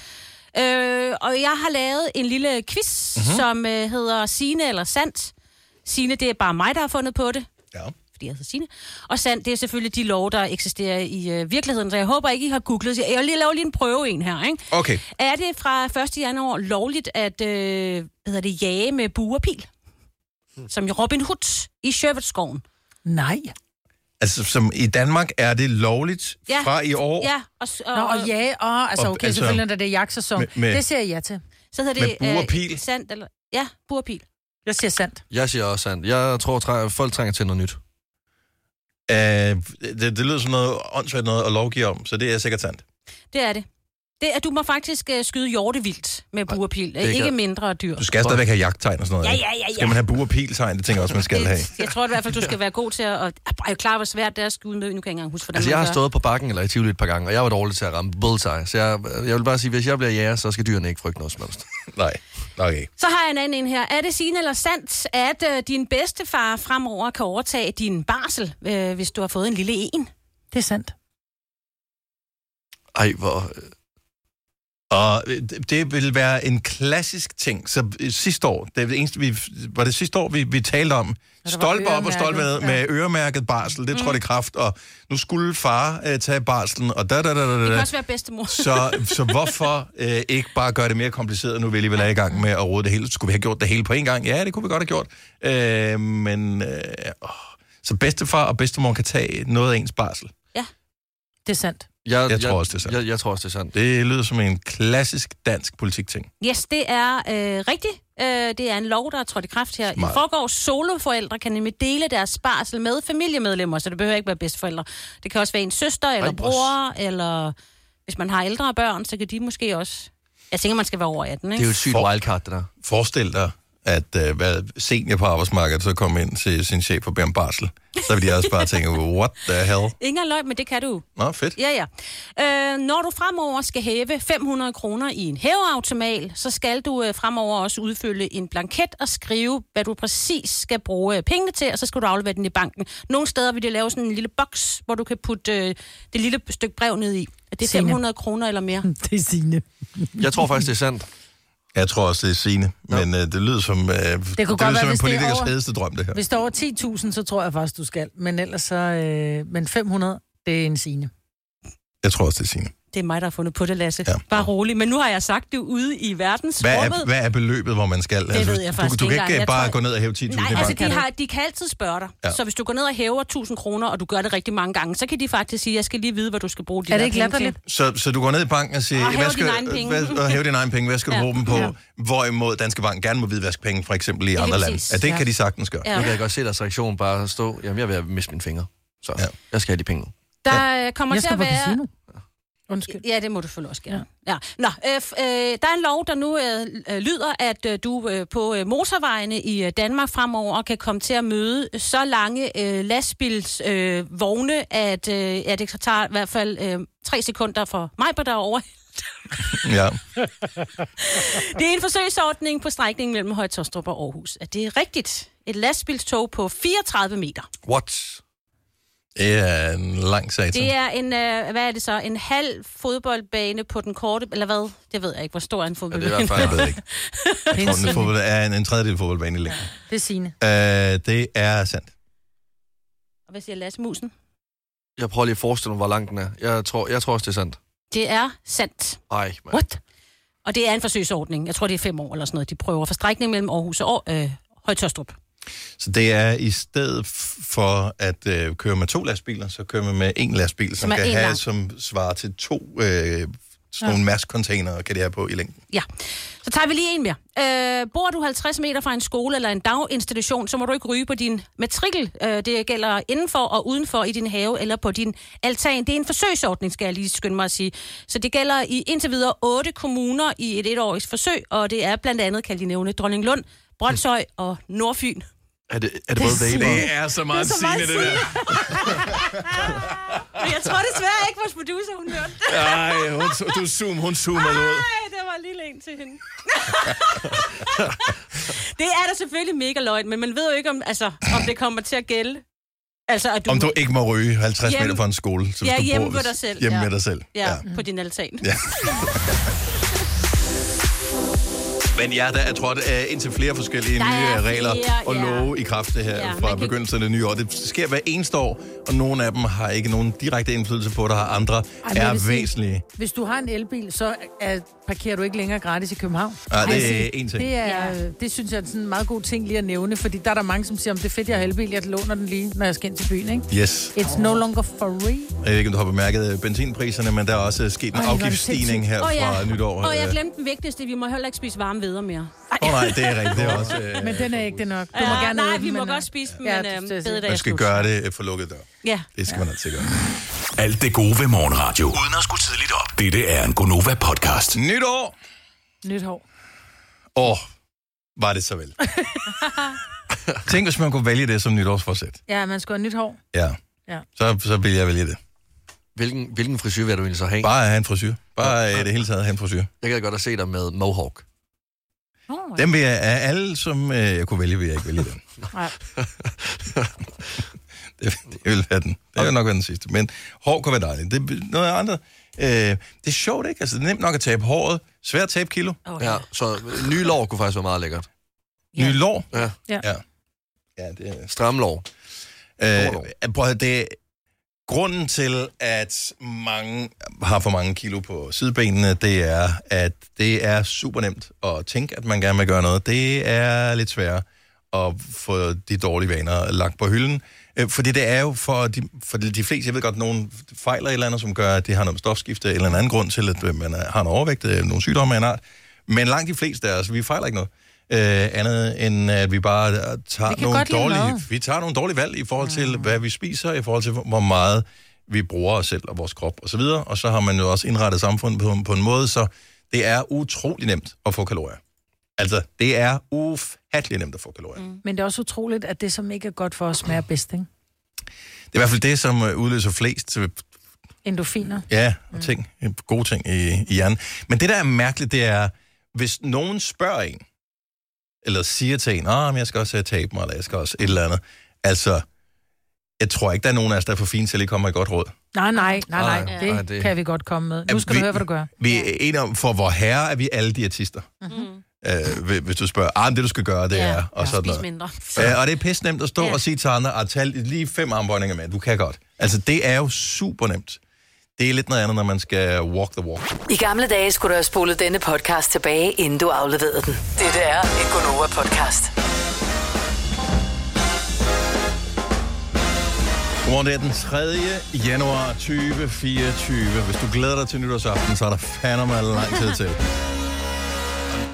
Øh, og jeg har lavet en lille quiz, Mhm. mm-hmm. som øh, hedder Sine eller Sandt. Sine, det er bare mig, der har fundet på det. Ja. Fordi jeg hedder Signe. Og Sandt, det er selvfølgelig de love, der eksisterer i øh, virkeligheden. Så jeg håber ikke, I har googlet. Jeg vil lige lave lige en prøve en her, ikke? Okay. Er det fra 1. januar lovligt at øh, hvad hedder det, jage med bue og pil? Som i Robin Hood i Sherwoodskoven. Nej. Altså, som i Danmark er det lovligt Ja. fra i år Ja, og, og, Nå, og ja, og, altså Og- okay, altså- selvfølgelig, når det er jagtsæson. Med- med- Det siger jeg ja til. så hedder med det bue og pil. sandt, eller... Ja, bue og pil. Jeg siger sandt. Jeg siger også sandt. Jeg tror, træ- folk trænger til noget nyt. Øh, det, det lyder som noget åndssvagt noget at lovgive om, så det er sikkert sandt. Det er det. Det er, du må faktisk uh, skyde hjortevildt med bue og pil. det Ikke kan- mindre dyr. Du skal stadigvæk have jagttegn og sådan noget. Ja, ikke? ja, ja, ja. Skal man have bue og piltegn? Det tænker jeg også, man skal have. Jeg tror i hvert fald, du skal være god til at... Og, er klar, hvor svært det er at skyde med. Nu kan jeg ikke engang huske, hvordan Altså, jeg har stået på bakken eller i Tivoli et par gange, og jeg var dårlig til at ramme bullseye. Så jeg, jeg vil bare sige, hvis jeg bliver jæger, så skal dyrene ikke frygte noget som helst. [laughs] Nej, okay. Så har jeg en anden en her. Er det sigende eller sandt, at uh, din bedstefar fremover kan overtage din barsel, uh, hvis du har fået en lille en? Det er sandt. Ej, hvor... Og øh, det- det vil være en klassisk ting. Så øh, sidste år, det, det eneste, vi, var det sidste år, vi, vi talte om, stolpe op og stolpe ned med øremærket barsel. Det trådte i kraft, og nu skulle far øh, tage barselen, og da, da, da, da, Det da, kan da. også være bedstemor. Så, så hvorfor øh, ikke bare gøre det mere kompliceret, nu vil I vel er i gang med at råde det hele? Skulle vi have gjort det hele på en gang? Ja, det kunne vi godt have gjort. Øh, men, øh, åh. så bedstefar og bedstemor kan tage noget af ens barsel. Det er sandt. Jeg, Jeg tror også, det er sandt. Jeg, jeg tror også, det er sandt. Det lyder som en klassisk dansk politikting. Yes, det er øh, rigtigt. Øh, det er en lov, der er trådt i kraft her. Smart. I forgår soloforældre kan nemlig dele deres barsel med familiemedlemmer, så det behøver ikke være bedsteforældre. Det kan også være en søster eller Ej, bror, eller hvis man har ældre børn, så kan de måske også... Jeg tænker, man skal være over 18, ikke? Det er jo et sygt For- wildcard, det der. Forestil dig, at uh, hvad, senior på arbejdsmarkedet så kommer ind til sin chef og beder om barsel. Så vil de også bare tænke, [laughs] what the hell? Ingen løg, men det kan du. Nå, fedt. Ja, ja. Øh, når du fremover skal hæve 500 kroner i en hæveautomat, så skal du øh, fremover også udfylde en blanket og skrive, hvad du præcis skal bruge øh, pengene til, og så skal du aflevere den i banken. Nogle steder vil de lave sådan en lille boks, hvor du kan putte øh, det lille stykke brev ned i. Er det Signe. 500 kroner eller mere? [laughs] Det er Signe. Jeg tror faktisk, det er sandt. Jeg tror også, det er sigende, men uh, det lyder som, uh, det godt lyder være, som en det er politikers over- hedeste drøm, det her. Hvis der er over 10.000, så tror jeg faktisk, du skal. Men ellers så... Øh, men 500, det er en Signe. Jeg tror også, det er sigende. Det er mig, der har fundet på det, Lasse. Ja. Bare rolig. Men nu har jeg sagt det ude i Hvad verdensrummet. er, hvad er beløbet, hvor man skal? Det ved jeg faktisk du, du ikke kan ikke. Jeg bare tror- gå ned og hæve 10.000 i Nej, altså de, har, de kan altid spørge dig. Ja. Så hvis du går ned og hæver 1000 kroner, og du gør det rigtig mange gange, så kan de faktisk sige, jeg skal lige vide, hvad du skal bruge de Er det der ikke penge til. Så, så du går ned i banken og siger, Og hvad skal, dine. Hvad, og hæve dine egne penge, hvad skal du Ja. bruge dem på? Ja. Hvorimod Danske Bank gerne må vide, hvad penge for eksempel i andre lande. Ja, det Ja. kan de sagtens gøre. Ja. Nu kan jeg godt se deres reaktion bare stå, jamen jeg ved at miste mine fingre. Så ja. jeg skal have de penge. Der kommer Jeg til skal at være... Undskyld. Ja, det må du selvfølgelig også gerne. Ja. Ja. Nå, øh, øh, der er en lov, der nu øh, øh, lyder, at øh, du øh, på øh, motorvejene i øh, Danmark fremover kan komme til at møde så lange øh, lastbilsvogne, øh, vogne, at øh, ja, det tager i hvert fald øh, tre sekunder for mig på derovre. Ja. [laughs] Det er en forsøgsordning på strækningen mellem Højtostrup og Aarhus. Er det rigtigt? Et lastbilstog på 34 meter. What? Det er en lang sag. Det er en, øh, hvad er det så, en halv fodboldbane på den korte, eller hvad? Det ved jeg ikke, hvor stor er en Ja, fodboldbane. det er jeg ved ikke. Jeg tror, den fodbold er en, en tredjedel fodboldbane i længden. Det er Signe. Uh, det er sandt. Og hvad siger Lasse Musen? Jeg prøver lige at forestille mig, hvor lang den er. Jeg tror, jeg tror også, det er sandt. Det er sandt. Ej, man. What? Og det er en forsøgsordning. Jeg tror, det er fem år eller sådan noget, de prøver for strækning mellem Aarhus og øh, Højtostrup. Så det er i stedet for at øh, køre med to lastbiler, så kører man med en lastbil, som, Som kan have, lang. som svarer til to øh, sådan nogle Ja. masscontainere, kan det have på i længden. Ja. Så tager vi lige en mere. Øh, bor du 50 meter fra en skole eller en daginstitution, så må du ikke ryge på din matrikel. Øh, det gælder indenfor og udenfor i din have eller på din altan. Det er en forsøgsordning, skal jeg lige skynde mig at sige. Så det gælder i indtil videre otte kommuner i et etårigt forsøg, og det er blandt andet, kan de nævne, Dronninglund, Brøndshøj og Nordfyn. Er det, er det både vapor? Det er så meget Det er så meget det der. [laughs] Men jeg tror desværre ikke, vores producer, hun hørte det. Ej, hun, du zoom, hun zoomer ud. Nej, det var lille en til hende. [laughs] det er da selvfølgelig mega løgn, men man ved jo ikke, om, altså, om det kommer til at gælde. Altså, at du, Om du ikke må ryge 50 Hjem- meter fra en skole. Så ja, du hjemme ved dig selv. Hjemme ja. med dig selv. Ja, ja. på din altan. Ja. [laughs] Men ja, der, jeg tror, det er indtil flere forskellige Der nye er øh, regler flere, og ja. love i kraft det her Ja, ja, fra kan- begyndelsen af det nye år. Det sker hver eneste år, og nogle af dem har ikke nogen direkte indflydelse på det, har andre Ej, jeg er sige- væsentlige. Hvis du har en elbil, så er, parkerer du ikke længere gratis i København. Ja, det jeg er sige. en ting. Det, er, øh, det synes jeg er sådan en meget god ting lige at nævne, fordi der er der mange, som siger, om det er fedt, jeg har elbil, jeg låner den lige, når jeg skal ind til byen, ikke? Yes. It's no longer free. Jeg ved ikke, om du har bemærket øh, benzinpriserne, men der er også sket en er det afgiftsstigning her Åh, fra nytår. Og jeg Øh, glemte den vigtigste, vi må heller ikke spise varme veder mere. Åh nej, det er rigtigt. Det er også... Øh, Men den er ikke det nok. Du må Ja, gerne nej, vi må men, godt øh, spise dem, ja, men det- øh, det- bededag man skal gøre det øh, for lukket dør. Ja. Det skal man altid gøre. Alt det gode ved morgenradio. Uden at skulle tidligt op. Dette er en Gonova-podcast. Nytår! Nyt hår. Åh, oh, var det så vel. [laughs] Tænk, hvis man kunne vælge det som nytårsforsæt. Ja, man skal have nyt hår. Ja, Ja. så, så vil jeg vælge det. Hvilken, hvilken frisyr vil du egentlig så have? Bare have en frisyr. Bare i det hele taget have en frisyr. Jeg kan godt at se dig med mohawk. Oh, Dem vil jeg, af alle, som øh, jeg kunne vælge, vil jeg ikke vælge den. [laughs] Nej. [laughs] Det, det vil være den. Det vil nok være den sidste. Men hår kunne være dejligt. Det er noget andet. Øh, det er sjovt, ikke? Altså, det er nemt nok at tabe håret. Svært at tabe kilo. Oh, Ja, så nye lår kunne faktisk være meget lækkert. Nye lår. Ja. Ja. Ja. Ja, det er... Stramme lår. Øh, prøv at det grunden til, at mange har for mange kilo på sidebenene, det er, at det er super nemt at tænke, at man gerne vil gøre noget. Det er lidt sværere at få de dårlige vaner lagt på hylden. Øh, fordi det er jo for de, for de fleste, jeg ved godt, nogen fejler et eller andet, som gør, at det har noget stofskifte eller en anden grund til, at man har en overvægt, øh, nogle sygdomme af en art. Men langt de fleste af os, vi fejler ikke noget. Øh, andet end at vi bare øh, tager Vi nogle dårlige, vi tager nogle dårlige valg i forhold til, hvad vi spiser, i forhold til, hvor meget vi bruger os selv og vores krop osv. Og, og så har man jo også indrettet samfundet på, på en måde, så det er utrolig nemt at få kalorier. Altså, det er ufattelig nemt at få kalorier. Mm. Men det er også utroligt, at det, som ikke er godt for os, smager bedst, ikke? Det er i hvert fald det, som øh, udløser flest øh, Endorfiner. Ja, og ting, mm. gode ting i, i hjernen. Men det, der er mærkeligt, det er, hvis nogen spørger en, eller siger til en, at jeg skal også øh, tabe mig, eller jeg skal også et eller andet. Altså, jeg tror ikke, der er nogen af os, der er for fine til at lige komme med et godt råd. Nej, nej, nej, nej. Nej, Det, nej, det- kan vi godt komme med. Nu skal vi- du høre, hvad du gør. Vi er enige om, for hvor herre er vi alle diætister. Mm-hmm. Øh, hvis- du spørger, ah, det du skal gøre, det Ja, er, og ja, sådan spis noget. mindre. Ja, og det er pisse nemt at stå Ja. og sige til andre, at tage lige fem armbøjninger med, du kan godt. Altså, det er jo super nemt. Det er lidt noget andet, når man skal walk the walk. I gamle dage skulle du have spolet denne podcast tilbage, inden du afleverede den. Dette er en Gonova-podcast. Godmorgen, det er den 3. januar 2024. Hvis du glæder dig til nytårsaften, så er der fandme lang tid til. [laughs]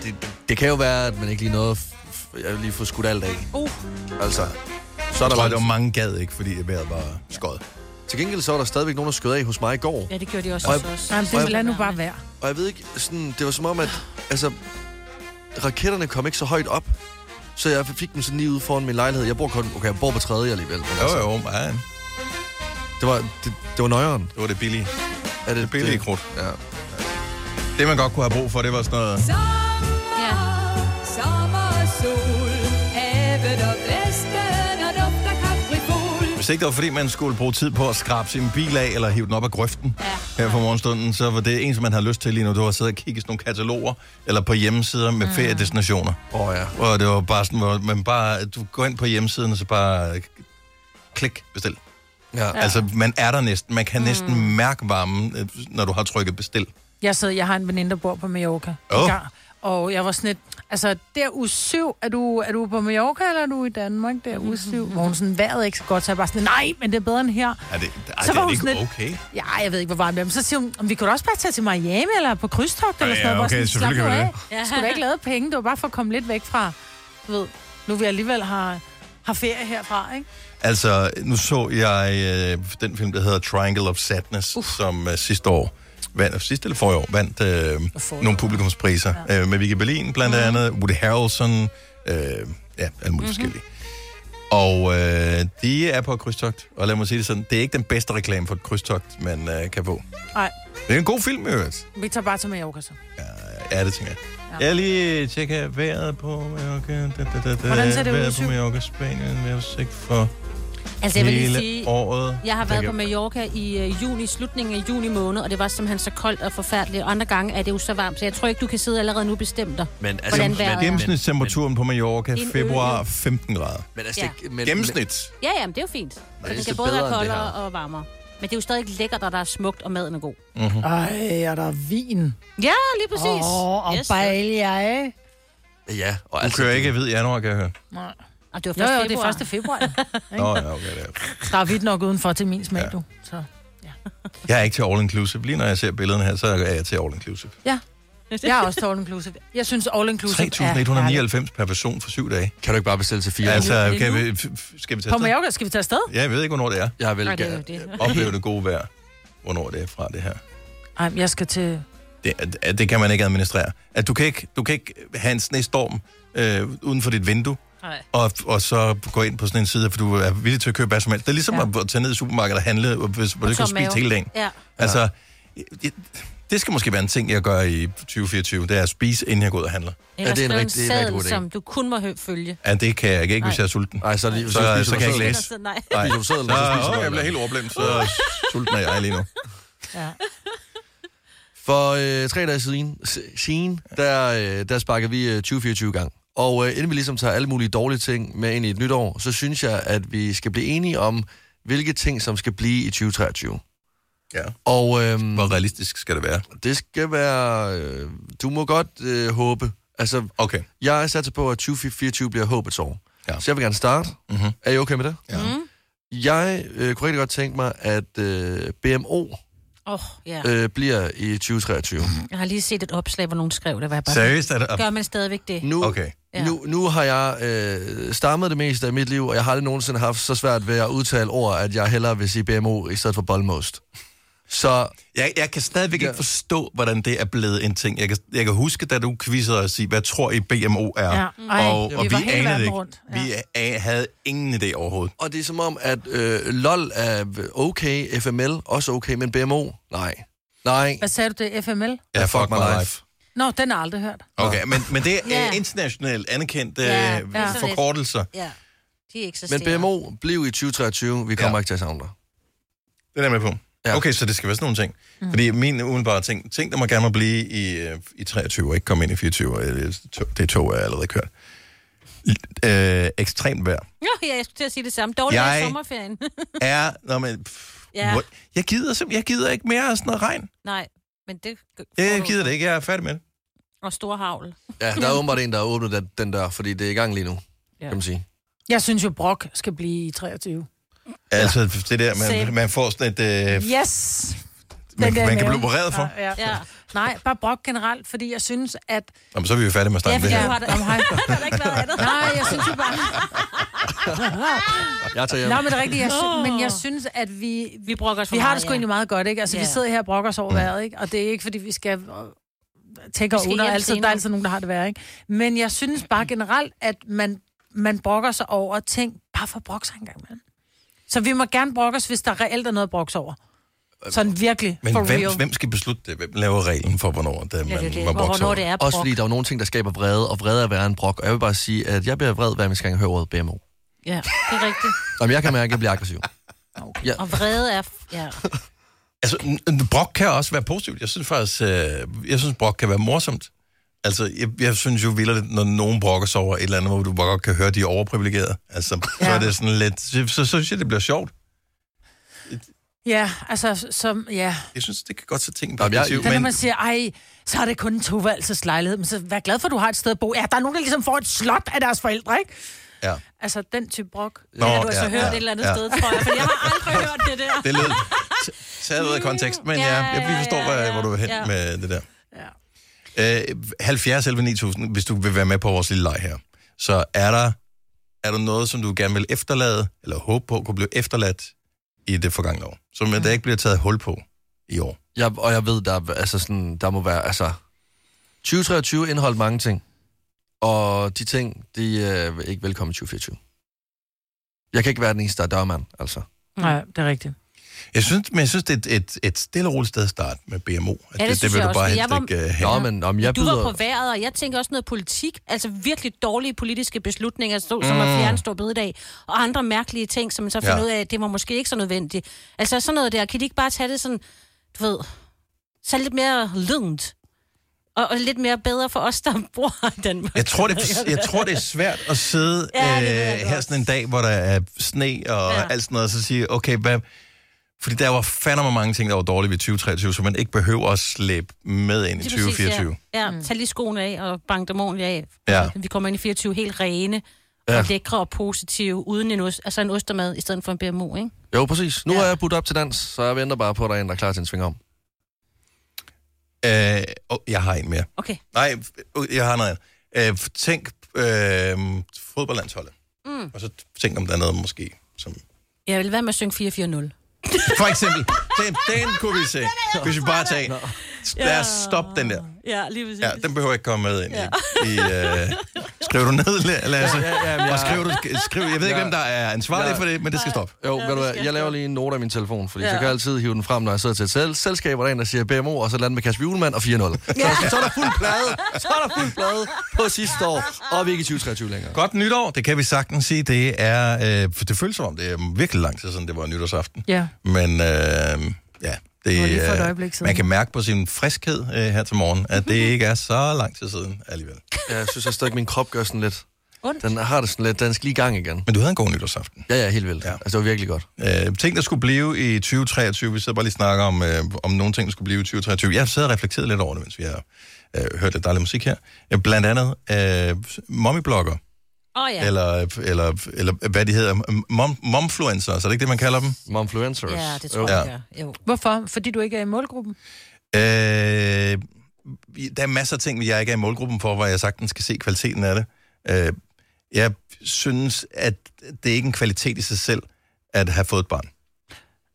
Det, det kan jo være, at man ikke lige nåede... Jeg lige få skudt alt af. Uh. Altså, så er er der der, lang- der var mange gad ikke, fordi vejret var skødt. Til gengæld så var der stadigvæk nogen, der skød af hos mig i går. Ja, det gjorde de også Og hos jeg- os. Jamen, det lad nu bare være. Og jeg ved ikke, sådan, det var som om, at altså, raketterne kom ikke så højt op. Så jeg fik dem sådan lige ude foran min lejlighed. Jeg bor kun, okay, jeg bor på tredje alligevel. Men Jo, jo, ja. Det var, det, det var nøjeren. Det var det billige. Er det, Det billige krudt. Ja. Det, man godt kunne have brug for, det var sådan noget... Sommer og sol, havet og blæsten Hvis ikke det var, fordi man skulle bruge tid på at skrabe sin bil af, eller hive den op af grøften ja. her for morgenstunden, så var det eneste, man har lyst til lige nu, det var at sidde og kigge i sådan nogle kataloger, eller på hjemmesider med mm. feriedestinationer. Åh oh, ja. Og det var bare sådan, hvor man bare, du går ind på hjemmesiden, og så bare øh, klik, bestil. Ja. Ja. Altså, man er der næsten. Man kan næsten mm. mærke varmen, øh, når du har trykket bestil. Jeg, sidder, jeg har en veninde, der bor på Mallorca. Åh. Oh. Og jeg var sådan lidt... Altså, der uge syv, er du, er du på Mallorca, eller er du i Danmark? Der uge syv, hvor hun sådan, vejret er ikke så godt, så jeg bare sådan, nej, men det er bedre end her. Er det, ej, Så det var er hun ikke sådan okay? Ja, jeg ved ikke, hvor varmt det er. Men så siger hun, om vi kunne også bare tage til Miami, eller på krydstogt, eller Ja, sådan noget. ja, okay, sådan, selvfølgelig kan vi det. Ja. Skulle da ikke lave penge, det var bare for at komme lidt væk fra, du ved, nu vi alligevel har, har ferie herfra, ikke? Altså, nu så jeg øh, den film, der hedder Triangle of Sadness, uh. som øh, sidste år, vandt, sidste eller forrige år, vandt øh, nogle publikumspriser. Ja. Øh, med Vicky Berlin blandt Mhm. andet, Woody Harrelson, øh, ja, alle mulige mm-hmm. forskellige. Og øh, de er på et krydstogt, og lad mig sige det sådan, det er ikke den bedste reklame for et krydstogt, man øh, kan få. Nej, Det er en god film, i øvrigt. vi tager bare til Mallorca så. Ja, det tænker jeg. Ja. Jeg lige tjekker vejret på Mallorca. Da, da, da, da, Hvordan ser det ud, Vejret på? Mallorca, Spanien, vejrudsigt for Altså, jeg vil lige sige, året. Jeg har været på Mallorca i uh, juni, slutningen af juni måned, og det var simpelthen så koldt og forfærdeligt. Og andre gange er det jo så varmt, så jeg tror ikke, du kan sidde allerede nu og bestemme dig. Men altså, er. Gennemsnitstemperaturen på Mallorca, februar jo. 15 grader. Men altså, Ja. det, men, Gennemsnit. Ja, ja, men det er jo fint. Så er kan både være koldere og varmere. Men det er jo stadig lækkert, og der er smukt, og maden er god. Mm-hmm. Ej, og der er vin. Ja, lige præcis. Åh, og Yes. ikke? Ja, og Du altså, kører ikke hvid januar, kan jeg høre. Nej. Og det var jo, først det er februar. første februar. [laughs] Nå, ja, okay, det er. Der er vidt nok udenfor til min smag, Ja. du. Så. Jeg er ikke til all inclusive. Lige når jeg ser billederne her, så er jeg til all inclusive. Ja. Jeg er også til all inclusive. Jeg synes all inclusive er herligt. 3.199 per person for syv dage. Kan du ikke bare bestille til fire? Altså, kan nu? vi, skal vi tage På afsted? Mallorca, skal vi tage afsted? Ja, jeg ved ikke, hvornår det er. Jeg vil Nej, det er. Opleve det gode vejr. Hvornår det er fra det her. Ej, jeg skal til... Det, det, det kan man ikke administrere. At du kan ikke, du kan ikke have en snestorm øh, uden for dit vindue, Nej. og, og så gå ind på sådan en side, for du er villig til at købe hvad som helst. Det er ligesom Ja. ja. at tage ned i supermarkedet og handle, hvis, hvor du kan spise hele dagen. Ja. Altså, det, det skal måske være en ting, jeg gør i 2024, det er at spise, inden jeg går ud og handler. Eller det er en en rigtig- det er en rigtig seddel, god idé. som du kun må følge. Ja, det kan jeg ikke, hvis jeg er sulten. Nej, så, er det, Så, så, så kan jeg ikke læse. Nej. Nej. Så, så åh, jeg den. bliver helt overblind, så sulten er jeg lige nu. Ja. For øh, tre dage siden, siden der, øh, der sparkede vi øh, 2024 i gang. Og øh, inden vi ligesom tager alle mulige dårlige ting med ind i et nyt år, så synes jeg, at vi skal blive enige om, hvilke ting, som skal blive i 2023. Ja. Og øh, Hvor realistisk skal det være? det skal være... Øh, du må godt øh, håbe. Altså, Okay. jeg er sat på, at 2024 bliver håbets år. Ja. Så jeg vil gerne starte. Mm-hmm. Er I okay med det? Ja. Mm. Jeg øh, kunne rigtig godt tænke mig, at øh, BMO oh, ja. øh, bliver i 2023. Jeg har lige set et opslag, hvor nogen skrev det. Var jeg bare Seriøst? Er det, Gør man stadigvæk det? Nu, Okay. Ja. nu, nu har jeg øh, stammet det meste af mit liv, og jeg har aldrig nogensinde haft så svært ved at udtale ord, at jeg hellere vil sige BMO i stedet for boldmost. Så... Jeg, jeg kan stadigvæk ikke forstå, hvordan det er blevet en ting. Jeg kan, jeg kan huske, da du quizzede os i, hvad tror I BMO er? Ja. Ej, og, vi og vi, hele anede ikke. rundt. Vi a- havde ingen idé overhovedet. Og det er som om, at øh, LOL er okay, FML også okay, men BMO, nej. Nej. Hvad sagde du, det er FML? Ja, fuck my life. Nå, den har jeg aldrig hørt. Okay, men, men det er Ja. yeah. internationalt anerkendt Ja, ja, det er så lidt. forkortelser. Ja, de eksisterer. Men BMO blev i 2023, vi kommer ja. ikke til at savne dig. Det er jeg med på. Ja. Okay, så det skal være sådan nogle ting. Mm. Fordi min umiddelbare ting, ting, der må gerne må blive i, i 23 og ikke komme ind i 24, øh, det, tog- det tog er allerede kørt. Øh, ekstremt vejr. Ja, jeg skulle til at sige det samme. Dårligt Jeg- jeg... sommerferien. [laughs] Er, når man, pff, ja, hvor- jeg, gider, simp- jeg gider ikke mere af sådan noget regn. nej, men det... Jeg gider det ikke, jeg er færdig med det. Og stor havl. Ja, der er åbenbart en, der har åbnet den, den dør, fordi det er i gang lige nu, ja. kan man sige. Jeg synes jo, Brok skal blive i 23. Altså, det der, Same. man, man får sådan et... Øh, Yes! man, der man kan blive opereret for. Ja, ja. Nej, bare Brok generelt, fordi jeg synes, at... Jamen, så er vi jo færdige med at snakke det her. Om hej. [laughs] Nej, jeg synes jo bare... Jeg tager hjem. Nej, men det er rigtigt. Jeg sy- men jeg synes, at vi... Vi brokker os for Vi har meget, det sgu ja. egentlig meget godt, ikke? Altså, vi Ja. sidder her og brokker os over vejret, ikke? Og det er ikke, fordi vi skal øh, tænke Vi skal under. Altså, der er altid nogen, der har det værre, ikke? Men jeg synes bare generelt, at man, man brokker sig over ting, bare for at brokke sig en gang imellem. Så vi må gerne brokke os, hvis der reelt er noget at brokke sig over. Sådan virkelig, Men for hvem, real. hvem skal beslutte det? Hvem laver reglen for, hvornår det, man det, må bokse over? er Også fordi der er jo nogle ting, der skaber vrede, og vrede er værre end brok. Og jeg vil bare sige, at jeg bliver vred, hver gang jeg hører ordet BMO. Ja, det er rigtigt. [laughs] Jamen, jeg kan mærke, at jeg bliver aggressiv. Okay. Ja. Og vrede er... Ja. Altså, brok kan også være positivt. Jeg synes faktisk, øh, jeg synes, brok kan være morsomt. Altså, jeg, jeg synes jo vildt, når nogen brokker sig over et eller andet, hvor du bare godt kan høre, at de er overprivilegerede. Altså, ja. så er det sådan lidt... Så, så, så synes jeg, det bliver sjovt. Ja, altså, som, ja. Jeg synes, det kan godt sætte ting Jamen, jeg- perspektiv. Så når Men, man siger, ej, så er det kun en toværelseslejlighed, men så vær glad for, at du har et sted at bo. Ja, der er nogen, der ligesom får et slot af deres forældre, ikke? ja. Altså, den type brok. Nå, ja, du har så ja, hørt ja, et eller andet ja. sted, tror jeg. For jeg har aldrig [laughs] hørt det der. det lød taget ud af kontekst, men ja, jeg, vi forstår, ja, ja, hvor du er hen ja. ja. med det der. Ja. Øh, 70 11 9000, hvis du vil være med på vores lille leg her, så er der, er der noget, som du gerne vil efterlade, eller håbe på, kunne blive efterladt i det forgangne år, som der ikke bliver taget hul på i år. Jeg, og jeg ved, der, er- altså sådan, der må være... Altså, 2023 indeholdt mange ting. Og de ting, de er ikke velkommen i 2024. Jeg kan ikke være den eneste, der er dørmand, altså. Nej, det er rigtigt. Jeg synes, men jeg synes, det er et, et, et stille og roligt sted at starte med BMO. At Ja, det synes vil jeg du også, bare helst jeg var- ikke uh, have. Nå, men om jeg Du var byder... på vejret, og jeg tænker også noget politik. Altså virkelig dårlige politiske beslutninger, så, som Mm. at fjerne stor bededag, og andre mærkelige ting, som man så finder Ja. ud af, at det var måske ikke så nødvendigt. Altså sådan noget der, kan de ikke bare tage det sådan, du ved, så lidt mere lunt, og, og lidt mere bedre for os, der bor i Danmark. Jeg tror, det, er- [laughs] jeg tror, det er svært at sidde Ja, det øh, her sådan en dag, hvor der er sne og ja. alt sådan noget, og så sige, okay, hvad... Fordi der var fandme mange ting, der var dårlige ved 2023, så man ikke behøver at slæbe med ind i Lige præcis, 2024. Ja, ja. tag lige skoene af og bank dem ordentligt af. Ja. Vi kommer ind i 24 helt rene, Ja. og lækre og positive, uden en, ost, altså en ostermad i stedet for en BMO, ikke? Jo, præcis. Nu ja. er jeg budt op til dans, så jeg venter bare på, at der er en, der er klar til en sving om. Øh, oh, jeg har en mere. Okay. Nej, øh, jeg har noget andet. Øh, tænk øh, fodboldlandsholdet, Mm. og så tænk om der er noget måske, som... Jeg vil være med at synge 440. For eksempel, den, den kunne vi se. Hvis vi bare tage. Lad os stoppe den der. Ja, lige præcis. Ja, den behøver ikke komme med ind i... i øh, skriv du ned, La- Lasse? Ja, ja, ja, men Og jeg- skriv, du, skriv, jeg ved ikke, Ja. hvem der er ansvarlig Ja. for det, men det skal stoppe. Jo, ved du hvad, jeg laver lige en note af min telefon, fordi ja. Ja. så kan jeg altid hive den frem, når jeg sidder til et sel- selskab, hvor der er en, der siger BMO, og så lander med Kasper Julemand og 4-0. Så, så er der fuld plade, så er der fuld plade på sidste år, og vi er ikke i 2023 længere. Godt nytår, det kan vi sagtens sige. Det er, øh, for det føles som om, det er virkelig lang tid siden, det var nytårsaften. Ja. Men øh, ja, Det var lige det, for et øh, øjeblik siden. man kan mærke på sin friskhed øh, her til morgen, at det ikke er så lang tid siden alligevel. Ja, jeg synes jeg stadig, min krop gør sådan lidt. Ondt? Den har det sådan lidt, den skal lige i gang igen. Men du havde en god nytårsaften. Ja, ja, helt vildt. Ja. Altså, det var virkelig godt. Øh, ting, der skulle blive i 2023, vi sidder bare lige og snakker om, øh, om nogle ting, der skulle blive i 2023. Jeg har siddet og reflekteret lidt over det, mens vi har øh, hørt lidt dejlig musik her. Øh, blandt andet øh, mommyblogger, Åh oh, ja. eller, eller, eller hvad de hedder, mom, momfluencer, så er det ikke det, man kalder dem? Momfluencers. Ja, det tror Ja. jeg, ja. Jo. Hvorfor? Fordi du ikke er i målgruppen? Øh, der er masser af ting, jeg ikke er i målgruppen for, hvor jeg sagtens skal se kvaliteten af det. Øh, jeg synes, at det er ikke en kvalitet i sig selv, at have fået et barn.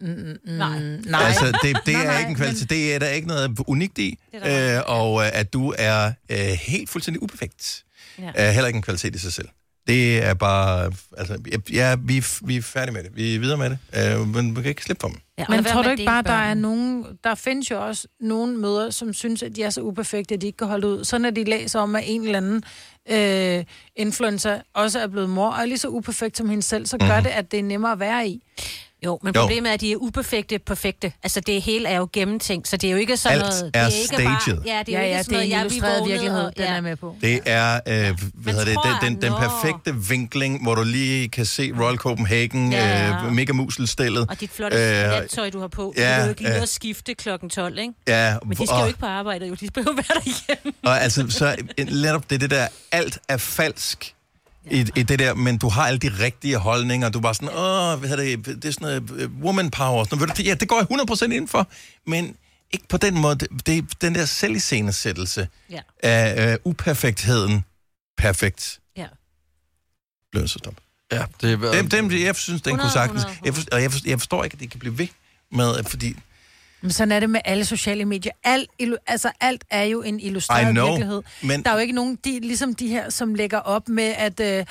Mm, Nej. Nej. Altså, det, det Nej, er nej, ikke en kvalitet, det er der ikke noget unikt i, øh, og øh, at du er øh, helt fuldstændig uperfekt, Ja. er heller ikke en kvalitet i sig selv. Det er bare, altså, ja, vi, er- vi er færdige med det. Vi er videre med det, øh, men vi kan ikke slippe for dem. Ja, Men tror du ikke bare, der er nogen... Der findes jo også nogle møder, som synes, at de er så uperfekte, at de ikke kan holde ud. Så når de læser om, at en eller anden øh, influencer også er blevet mor, og er lige så uperfekt som hende selv, så gør Mhm. mm. det, at det er nemmere at være i. Jo, men Jo. problemet er, at de er uperfekte, perfekte. Altså, det hele er jo gennemtænkt, så det er jo ikke sådan Alt noget... er det er ikke staged. Bare, ja, det er jo Ja, ikke ja, sådan det er noget, ja, illustreret vågnede, virkelighed, og- den ja. er med på. Det er øh, hvad hedder det, den, den, den perfekte vinkling, hvor du lige kan se Royal Copenhagen, Ja. ja. øh, mega muselstellet. Og dit flotte øh, nattøj, du har på. Ja, ja, du kan jo ikke lige ja. nå at skifte klokken 12, ikke? Ja, Men de skal og- jo ikke på arbejde, jo. De skal jo være derhjemme. Og altså, så en- netop det, det der, alt er falsk i, i det der, men du har alle de rigtige holdninger, du er bare sådan, åh, hvad hedder det, det er sådan noget øh, woman power, sådan, noget. Ja, det går jeg 100% ind for, men ikke på den måde, det, det er den der selviscenesættelse Ja. af øh, uperfektheden, perfekt, Ja. bliver så stop. Ja, det er... Dem, dem, jeg synes, den kunne 100, sagtens, 100. jeg forstår, og jeg forstår, jeg forstår ikke, at de kan blive ved med, fordi Men sådan er det med alle sociale medier. Alt, altså, alt er jo en illustreret know, virkelighed. men- Der er jo ikke nogen, de, ligesom de her, som lægger op med, at øh,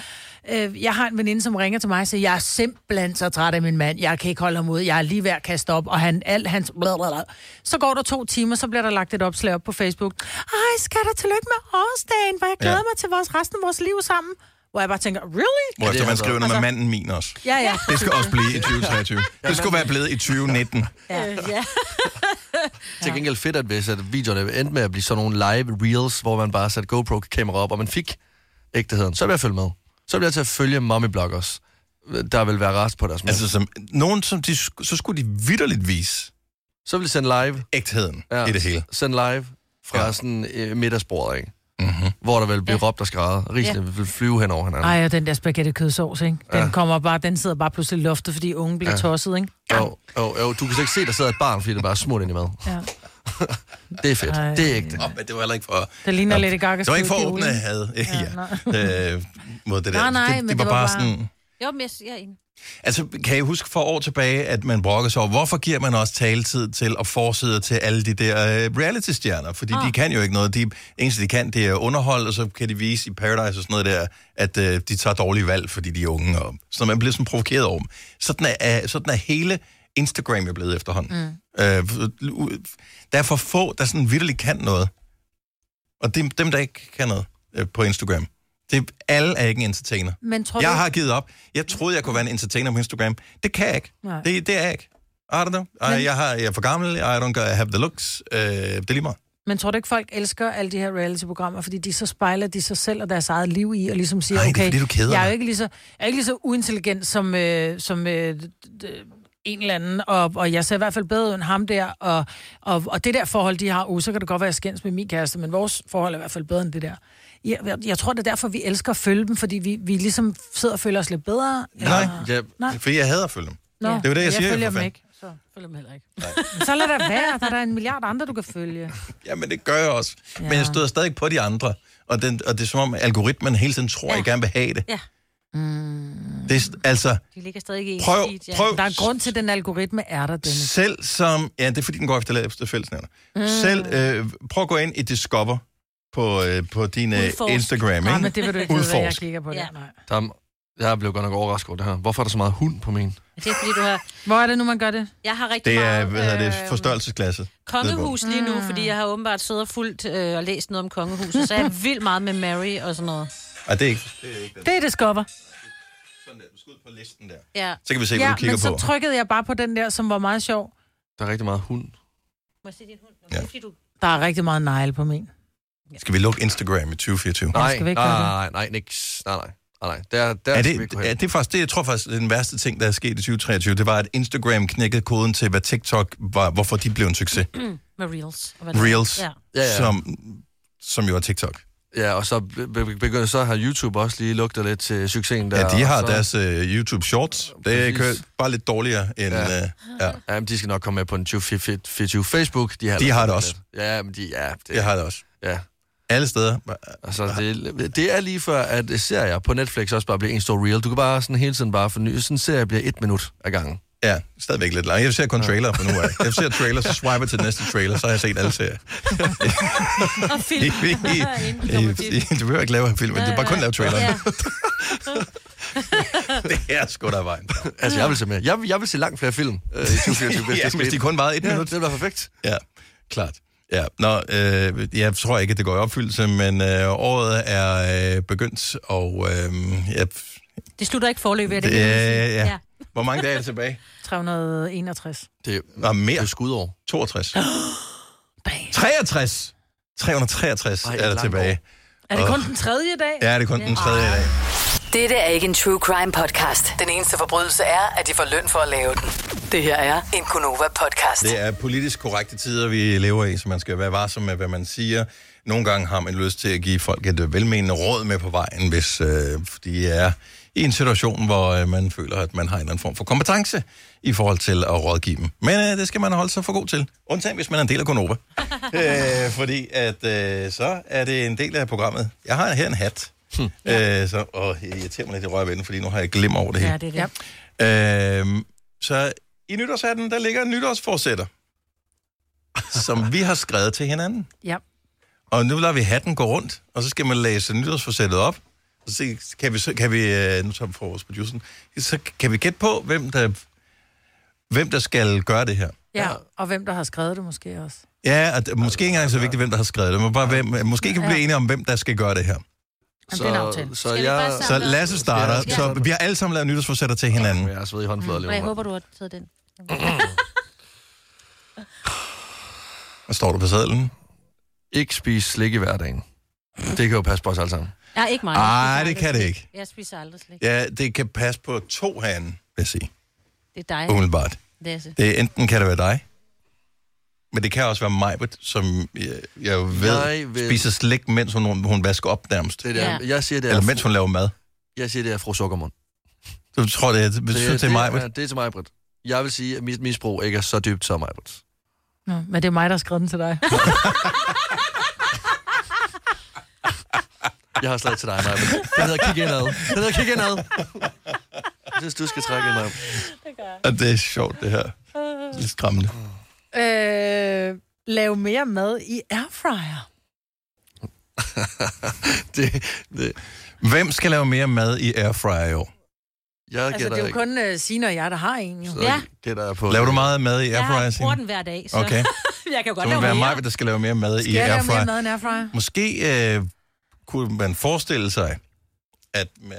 øh, jeg har en veninde, som ringer til mig og siger, jeg er simpelthen så træt af min mand, jeg kan ikke holde ham ud, jeg er lige ved at kaste op, og han, alt hans... Blablabla. Så går der to timer, så bliver der lagt et opslag op på Facebook. Ej, skatter, tillykke med årsdagen, hvor jeg glæder Ja. mig til vores resten af vores liv sammen. Hvor jeg bare tænker, really? hvor efter man skriver noget med Altså- manden min også. Ja, ja. Det skal også blive i 2023. Det skulle være blevet i 2019. Ja. ja. Til gengæld fedt, at hvis at videoerne endte med at blive sådan nogle live reels, hvor man bare satte GoPro-kamera op, og man fik ægteheden, så vil jeg følge med. Så vil jeg til at følge mommy bloggers. Der vil være rest på deres mænd. Altså, som, nogen, som de, så skulle de vidderligt vise Så vil de sende live. ægtheden ja. i det hele. Send live fra ja. sådan øh, middagsbordet, ikke? Mm-hmm. Hvor der vil blive ja. råbt og skræddet. Risene Ja. ja. vil flyve hen over hinanden. Ej, og den der spaghetti kødsovs, ikke? Den, Ja. kommer bare, den sidder bare pludselig i loftet, fordi ungen bliver Ja. ja. tosset, ikke? Jo, jo, jo, du kan slet ikke se, der sidder et barn, fordi det bare er smurt ind i mad. Ja. [laughs] Det er fedt. Ej. Det er ægte. Nå, men det var heller ikke for... Det ligner Lady Gagas Det var ikke for at åbne had Ja, ja, [laughs] ja. øh, mod det der. Nej, nej, det, men det, var det var bare bare- sådan... Jo, men jeg, jeg er enig. Altså, kan I huske for år tilbage, at man brokker sig over, hvorfor giver man også taletid til og forsider til alle de der øh, reality-stjerner? Fordi ah. de kan jo ikke noget. De eneste, de kan, det er underhold, og så kan de vise i Paradise og sådan noget der, at øh, de tager dårlige valg, fordi de er unge. Og, så man bliver sådan provokeret over dem. Sådan er, øh, sådan er hele Instagram er blevet efterhånden. Mm. Øh, der er for få, der sådan vidderligt kan noget. Og det, dem, der ikke kan noget øh, på Instagram, det, alle er ikke en entertainer. Men tror jeg du har givet op. Jeg troede, jeg kunne være en entertainer på Instagram. Det kan jeg ikke. Nej. Det, det er jeg ikke. I don't know. Men-. Jeg, har, jeg er for gammel. I don't have the looks. Uh, det er lige meget. Men tror du ikke, folk elsker alle de her reality-programmer, fordi de så spejler de sig selv og deres eget liv i, og ligesom siger, Ej, det er okay, fordi, du keder jeg er dig." jo ikke lige så, jeg er ikke lige så uintelligent som, øh, som øh, en eller anden, og, og jeg ser i hvert fald bedre end ham der, og, og, og det der forhold, de har, uh, så kan det godt være, at jeg skændes med min kæreste, men vores forhold er i hvert fald bedre end det der. Jeg, jeg, jeg tror, det er derfor, vi elsker at følge dem, fordi vi, vi ligesom sidder og føler os lidt bedre. Nej, ja, Nej. fordi jeg hader at følge dem. Nå, Det er jo det, jeg jeg siger, følger for dem ikke, så følger dem heller ikke. Men så lad der være, der er en milliard andre, du kan følge. [laughs] Jamen, det gør jeg også. Ja. Men jeg støder stadig på de andre. Og, den, og det er som om, algoritmen hele tiden tror, ja. jeg gerne vil have det. Ja. Det er, altså, De ligger stadig i Prøv- feed, ja. prøv- Der er en grund til, at den algoritme er der, Dennis. selv som... Ja, det er fordi, den går efter laveste fællesnævner. Mm. Mm. Selv, øh, prøv at gå ind i Discover på, øh, på din øh, Udforsk. Instagram, ikke? Nej, men det vil du ikke vide, hvad jeg Udforsk. kigger på det. Ja. Nej. Der er, jeg blev godt nok overrasket over det her. Hvorfor er der så meget hund på min? Det er fordi, du har... Hvor er det nu, man gør det? Jeg har rigtig Det er, meget... hvad hedder det, øh, forstørrelsesglasset. Kongehus lige nu, fordi jeg har åbenbart siddet og fulgt øh, og læst noget om kongehuset, så jeg er vildt meget med Mary og sådan noget. Ej, det er ikke... Det er Det er Discover. Sådan der. Du skal ud på listen der. Ja. Så kan vi se, hvad ja, du kigger men så på. trykkede jeg bare på den der, som var meget sjov. Der er rigtig meget hund. Må jeg se din hund? Ja. Det er fordi, du... Der er rigtig meget negle på min. Skal vi lukke Instagram i 2024? Nej, skal vi ikke nej, nej, nej, niks. Nej, nej. Nej, nej. Der, der er det, er det, faktisk, det, jeg tror faktisk, det er den værste ting, der er sket i 2023, det var, at Instagram knækkede koden til, hvad TikTok var, hvorfor de blev en succes. [clears throat] med Reels. Og Reels, Ja. Ja, ja. Som, som jo er TikTok. Ja, og så, be- be- begynder, så har YouTube også lige lugtet lidt til succesen der. Ja, de har så, deres uh, YouTube Shorts. Det Præcis. kører bare lidt dårligere end... Ja. Ja. Uh, ja. Ja, men de skal nok komme med på den 2024 Facebook. De har, De har det også. Ja, men de, ja, det, Jeg har det også. ja. Alle steder. Altså, det, det er lige før, at serier på Netflix også bare bliver en stor reel. Du kan bare sådan hele tiden bare forny. Sådan en serie bliver et minut ad gangen. Ja, stadigvæk lidt langt. Jeg ser kun trailer på nu af. Jeg ser trailer, så swiper til den næste trailer, så har jeg set alle serier. Og film. [laughs] du behøver ikke lave en film, det er bare kun lave trailer. Ja. [laughs] det er sgu da vejen. Altså, jeg vil se mere. Jeg, vil- jeg vil se langt flere film øh, i 2024, hvis [laughs] ja, det hvis de kun varede et ja, minut. det ville være perfekt. Ja, klart. Ja, Nå, øh, jeg tror ikke, at det går i opfyldelse, men øh, året er øh, begyndt, og øh, ja, Det slutter ikke forløbet, er det det, øh, sige. ja. Hvor mange dage er det tilbage? [laughs] 361. Det er mere. Det er skudår. 62. 63! 363 Ej, er der tilbage. Er det Og- kun den tredje dag? Ja, det er kun den tredje dag. Dette er ikke en true crime podcast. Den eneste forbrydelse er, at de får løn for at lave den. Det her er en Gunova podcast. Det er politisk korrekte tider, vi lever i, så man skal være varsom med, hvad man siger. Nogle gange har man lyst til at give folk et velmenende råd med på vejen, hvis øh, de er i en situation, hvor øh, man føler, at man har en eller anden form for kompetence i forhold til at rådgive dem. Men øh, det skal man holde sig for god til. Undtagen, hvis man er en del af Konoba. [laughs] øh, fordi at øh, så er det en del af programmet. Jeg har her en hat. Hmm. Øh, så, og jeg irriterer mig lidt i røven, fordi nu har jeg glemt over det hele. Ja, det er det. Øhm, så i nytårshatten, der ligger en nytårsforsætter, [laughs] som vi har skrevet til hinanden. Ja. Og nu lader vi hatten gå rundt, og så skal man læse nytårsforsættet op. Og så kan vi, så kan vi øh, nu tager vi for vores produceren, så kan vi gætte på, hvem der, hvem der skal gøre det her. Ja, og hvem der har skrevet det måske også. Ja, og det- måske ikke engang så vigtigt, hvem der har skrevet det, men bare hvem, måske kan vi blive enige om, hvem der skal gøre det her. Jamen, det er en aftale. så Skal vi jeg- Så? Lasse starter, Ja. så vi har alle sammen lavet nytårsforsætter til hinanden. Jeg er sved i håndflader Og jeg håber, du har taget den. [laughs] Hvad står der på sadlen? Ikke spise slik i hverdagen. Det kan jo passe på os alle sammen. Ja, ikke mig. Ej, Jeg spiser det kan det ikke. Jeg spiser aldrig slik. Ja, det kan passe på to herinde, vil jeg sige. Det er dig. Umiddelbart. Lasse. Det er, enten kan det være dig, men det kan også være Majbert, som jeg, jeg ved Jeg vil- spiser slik, mens hun, hun vasker op nærmest. Det der, ja. Jeg siger, det er Eller mens hun laver mad. Jeg siger, det er fru Sukkermund. Du tror, det er, det, det, det, det er ja, det er til Britt. Jeg vil sige, at mit misbrug ikke er så dybt som Britt. Nå, men det er mig, der har skrevet den til dig. Jeg har slaget til dig, Maja. Den hedder kig indad. Den hedder kig indad. Jeg synes, du skal trække ind, Maja. Og det er sjovt, det her. Lidt skræmmende. Øh, lav mere mad i airfryer. [laughs] det, det. Hvem skal lave mere mad i airfryer i år? Jeg Altså, det er jo kun uh, Signe og jeg, der har en, jo. Så Ja. gætter jeg på... Laver du meget mad i Jeg airfryer, Signe? bruger den hver dag, så Okay. [laughs] jeg kan jo godt Så lave være mere. mig, der skal lave mere mad Skal i jeg lave mere airfryer. mad i airfryer? Måske øh, kunne man forestille sig, at man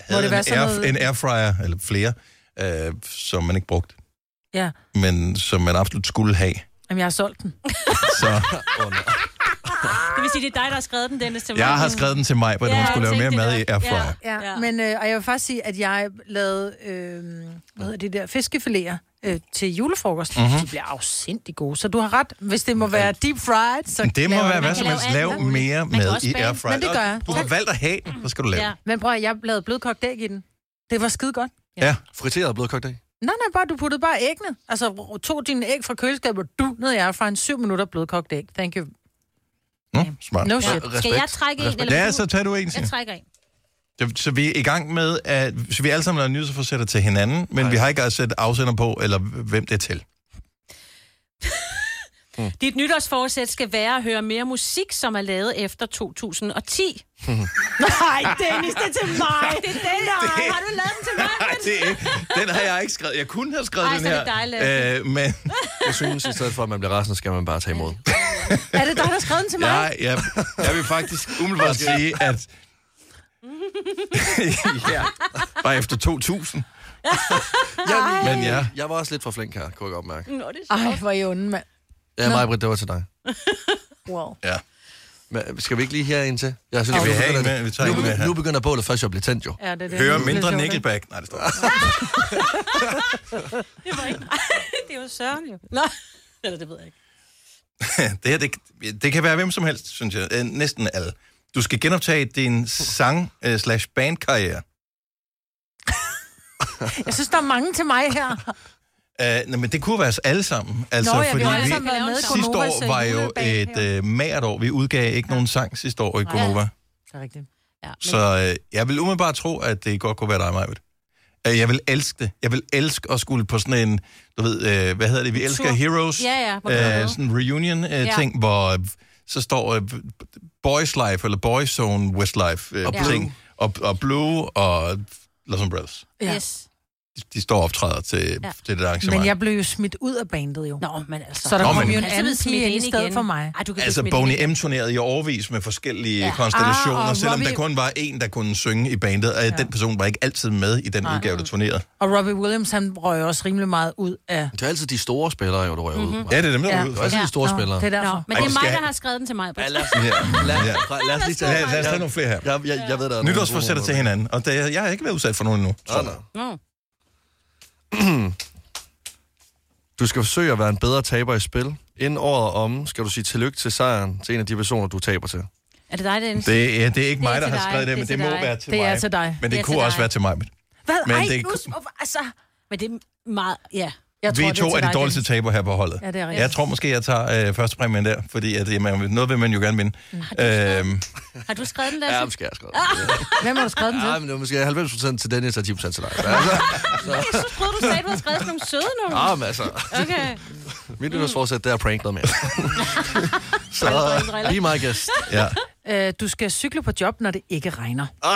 havde en, air, noget- en airfryer, eller flere, øh, som man ikke brugte, Ja, men som man absolut skulle have. Jamen, jeg har solgt den. [laughs] Så Det vil sige, det er dig, der har skrevet den, Dennis, til mig. jeg har skrevet den til mig, hvor Ja, hun skulle lave mere mad i airfryer. Ja. Ja, men øh, og jeg vil faktisk sige, at jeg lavede, øh, hvad hedder det der, fiskefiléer øh, til julefrokost. Mhm. Mm-hmm. De bliver afsindig gode, så du har ret. Hvis det må være deep fried, så Det må være hvad som helst. Lav mere mad i airfryer. Men det gør jeg. Du har valgt at have den, så skal du lave Ja. Men prøv at, jeg lavede blødkogt æg i den. Det var skide godt. Ja. Friteret blødkogt æg. Nej, nej, bare, du puttede bare æggene. Altså, tog dine æg fra køleskabet, du ned i airfryeren, syv minutter blødkogt æg. Thank you. Nå, smart. No shit. Skal jeg trække en? Eller Ja, så tager du en. Jeg trækker en. Så, så vi er i gang med, at så vi alle sammen laver nyhedsforsætter til hinanden, men vi har ikke altså sat afsender på, eller hvem det er til. Dit nytårsforsæt skal være at høre mere musik, som er lavet efter 2010. [laughs] Nej, Dennis, det er til mig. Det er den. Nej, har du lavet den til mig? Nej, det er ikke. Den har jeg ikke skrevet. Jeg kunne have skrevet Ej, den så er her. det dejligt. Øh, men [laughs] Jeg synes, i stedet for, at man bliver rasende, skal man bare tage imod. [laughs] Er det dig, der har skrevet den til mig? jeg, jeg, jeg vil faktisk umiddelbart sige, at ja, bare efter 2000. Jamen, Men ja. Jeg var også lidt for flink her, kunne jeg godt mærke. Nå, det er Ej, hvor er I onde, mand. Ja, mig, Britt, det var til dig. [laughs] Wow. Ja. Men skal vi ikke lige en til? Jeg Skal vi nu have en begynder med? det- Vi tager nu, en med her. nu begynder bålet først at blive tændt, jo. Ja, det er det. Hør Det er mindre sjovt, Nickelback. Nej, det står [laughs] Det var ikke Det var Søren jo. Nå, [laughs] eller det ved jeg ikke. det her, det, det kan være hvem som helst, synes jeg. Øh, Næsten alle. Du skal genoptage din sang-slash-bandkarriere. Jeg synes, der er mange til mig her. Uh, nej, men det kunne være os alle sammen. Altså, Nå ja, vi fordi har alle sammen med sidste år var øh, jo et uh, mært år. Vi udgav ikke nogen sang sidste år i Gonova. Det er rigtigt. Ja, men... Så uh, jeg vil umiddelbart tro, at det godt kunne være dig, Majbet. Øh, Jeg vil elske det. Jeg vil elske at skulle på sådan en, du ved, øh, hvad hedder det, vi En elsker tur. Heroes. Ja, ja, Øh, noget. sådan en reunion-ting, Ja. hvor øh, så står øh, Boys Life, eller Boys Zone Westlife øh, Og Blue. ting, og, og Blue og Los Umbrellas. Ja. Yes. De, de står og optræder til, Ja. til det arrangement. Men jeg blev jo smidt ud af bandet jo. Nå, men altså. Så der Nå, kom men- jo en altid anden pige ind i stedet for mig. Ej, du kan Altså, Boney. M turnerede i overvis med forskellige Ja. konstellationer, Ah, og selvom Robbie- der kun var en, der kunne synge i bandet, og ja. den person var ikke altid med i den Nej. udgave, der turnerede. Og Robbie Williams, han røg også rimelig meget ud af... Det er altid de store spillere, jo, du rører Mhm. ud. Ja, det er dem, der Ja. ud. Det er altid de store Nå, spillere. det er Nå, men det er vi mig, skal der har skrevet den til mig. Ja, lad os, lige tage... Nogle flere her. Jeg, ved, der nogle Nytårsforsætter til hinanden, og det, jeg har ikke været udsat for nogen endnu. Nå, nå. [clears throat] Du skal forsøge at være en bedre taber i spil. Inden året om skal du sige tillykke til sejren til en af de personer, du taber til. Er det dig, Dennis? Det, er, det er ikke Det er mig, der har dig. skrevet det, Det men til det må dig. være til Det mig. er til dig. Men Det det, kunne også dig. være til mig. Hvad? Men Ej, det- nu, altså... Men det er meget... Ja. Jeg Vi tror, det to til er de dårligste taber her på holdet. Ja, det er rigtigt. Jeg tror måske, jeg tager øh, første præmien der, fordi at, jamen, noget vil man jo gerne vinde. Øhm, Har du skrevet den, Lasse? Ja, måske jeg skrevet. [laughs] Hvem har du skrevet den til? Ja, men det var måske 90% til Dennis og 10% til dig. [laughs] Altså, Jeg synes, troede, du sagde, du havde skrevet sådan nogle søde nogle. ah, men altså, Okay. mit nytårsforsæt, det er at prank noget mere. [laughs] Så, be my guest. ja. Øh, du skal cykle på job, når det ikke regner. Ej,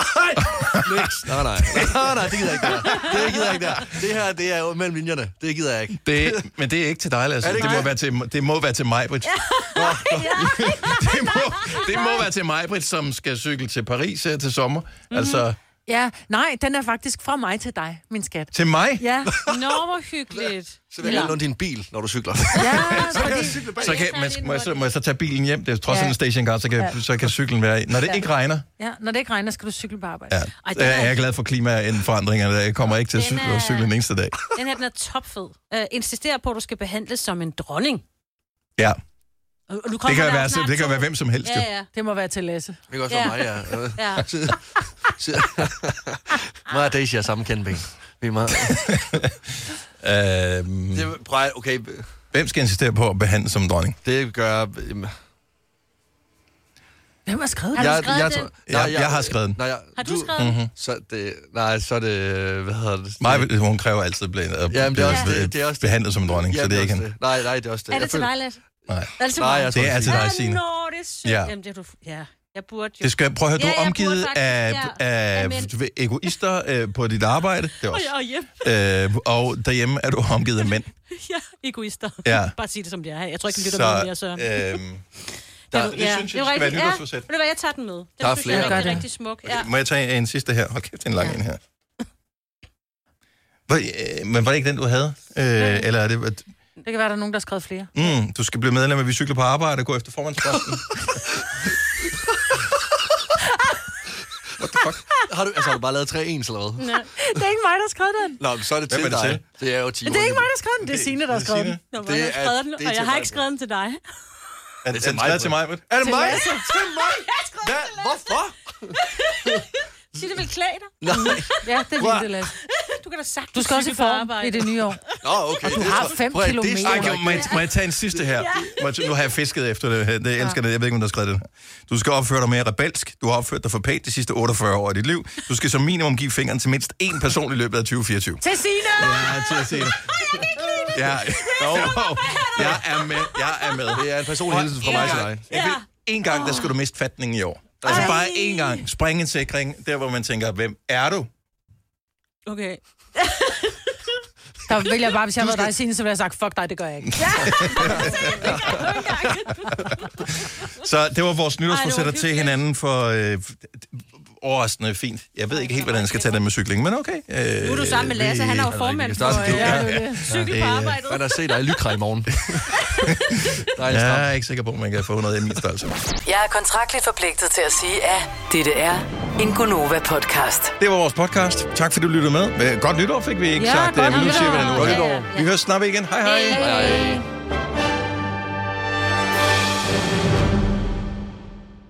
[laughs] niks. Nej, [laughs] nej. Nej, nej, det gider jeg ikke der. Det gider jeg ikke der. Det her, det er jo mellem linjerne. Det gider jeg ikke. det, men det er ikke til dig, Lasse. Er det Det, må være til, det må være til mig, Britt. [laughs] det, må, det må være til mig, Britt, som skal cykle til Paris her til sommer. Mhm. Altså, Ja, nej, den er faktisk fra mig til dig, min skat. til mig? Ja, [laughs] Nå, hvor hyggeligt. Så vil jeg låne din bil, når du cykler. ja, [laughs] Så kan, man, må, jeg, så, må jeg så tage bilen hjem? Det er trods alt Ja. en stationcar, så kan, Ja. så kan cyklen være i. Når det ikke regner, ja, når det ikke regner, skal du cykle på arbejde. ja. Ej, Så er er- jeg glad for klimaforandringerne. Jeg kommer ikke til at cykle, er- cykle den eneste dag. Den her, den er topfed. Uh, insisterer på, at du skal behandles som en dronning. Ja, Og nu det kan, være, det kan være hvem som helst. Ja, ja. Det må være til Lasse. Det kan også Ja. være mig, ja. ja. [laughs] [laughs] Mig og Daisy er samme kendben. Vi er meget... [laughs] Øhm, Det, prøv, okay, hvem skal insistere på at behandle som dronning? det gør... øhm, Hvem har skrevet Har det? du skrevet den? Jeg- jeg har skrevet den. Nej, jeg, Har du skrevet den? Mhm. Så det, nej, så er det... Hvad hedder det? Mig, hun kræver altid at blive, Jamen, det er også det, det er også det. behandlet som en dronning, Ja, så det er ikke det. Nej, nej, det er også det. Er Jeg det til føler- dig, Lasse? Nej. Det til Nej, jeg tror, Det er altid dig, Signe. Nå, det er sødt. Ja. Jamen, det er du... Ja, jeg burde jo... Det skal, prøv at høre, du Ja, er omgivet faktisk- af, ja, af, ved, egoister øh, på dit arbejde. Det er Og også. er hjemme. Øh, og derhjemme er du omgivet af mænd. [laughs] Ja, egoister. Ja. [laughs] Bare sig det, som det er. Jeg tror ikke, du lytter med mere, Søren. øhm, [laughs] Der, det synes jeg, det skal være nytårsforsæt. Ja, ved du hvad, jeg tager den med. Den Der er synes flere. jeg er rigtig, rigtig smuk. Ja. Må jeg tage en sidste her? Hold kæft, det er en lang en her. Var, øh, men var det ikke den, du havde? Øh, eller er det... Det kan være, der er nogen, der har skrevet flere. Mm, du skal blive medlem af Vi Cykler på Arbejde og gå efter formandsposten. [laughs] What the fuck? Har du, altså, har du bare lavet tre ens eller hvad? Nej. Det er ikke mig, der har skrevet den. Nå, men så er det Hvem til er det dig. Det er jo 10 Men det er ikke mig, der har skrevet den. Det er Signe, der har skrevet den. Nå, Det det er- er, skrevet den, det er og jeg har mig, ikke skrevet den til dig. er det til mig, skrevet til mig? Er det Til mig? Lasse. Til mig? [laughs] Hvad? Hvorfor? [laughs] Sig, det vil klæde dig. Nej. Ja, det vil det, Lasse. Du kan da sagtens Du skal også i form arbejde. i det nye år. Nå, okay. Du det har tror- fem Prøv at- det kilometer. er Ej, kan, må, jeg, må jeg tage en sidste her? Må jeg, nu har jeg fisket efter det. Det jeg elsker det. Jeg ved ikke, om der har skrevet det. Du skal opføre dig mere rebelsk. Du har opført dig for pænt de sidste 48 år af dit liv. Du skal som minimum give fingeren til mindst én person i løbet af 2024. Til Signe! Ja, til det. Ja, jo, jeg er med. Jeg er med. Det er en personlig hilsen fra mig til dig. En gang, der skal du miste fatningen i år. Altså bare én gang. Spring en sikring, der hvor man tænker, hvem er du? Okay. Der vil jeg bare, hvis jeg var dig, Signe, så ville jeg sagt, fuck dig, det gør jeg ikke. Ja. [laughs] Så det var vores nytårsforsætter Ej, til hinanden for øh, overraskende fint. Jeg ved ikke helt, hvordan jeg skal tage det med cykling, men okay. Øh, Nu er du sammen med Lasse, han er jo formand for en klub. øh, Ja, er cykel på arbejdet. Man har set dig i Lykra i morgen. [laughs] Dejligt Jeg stramt. er ikke sikker på, at man kan få noget i min størrelse. Jeg er kontraktligt forpligtet til at sige, at dette er en Gonova-podcast. Det var vores podcast. Tak fordi du lyttede med. Øh, Godt nytår fik vi ikke Ja, sagt, godt øh, men nu siger vi det nu. Godt nytår. Vi høres snart igen. Hej hej. Hej.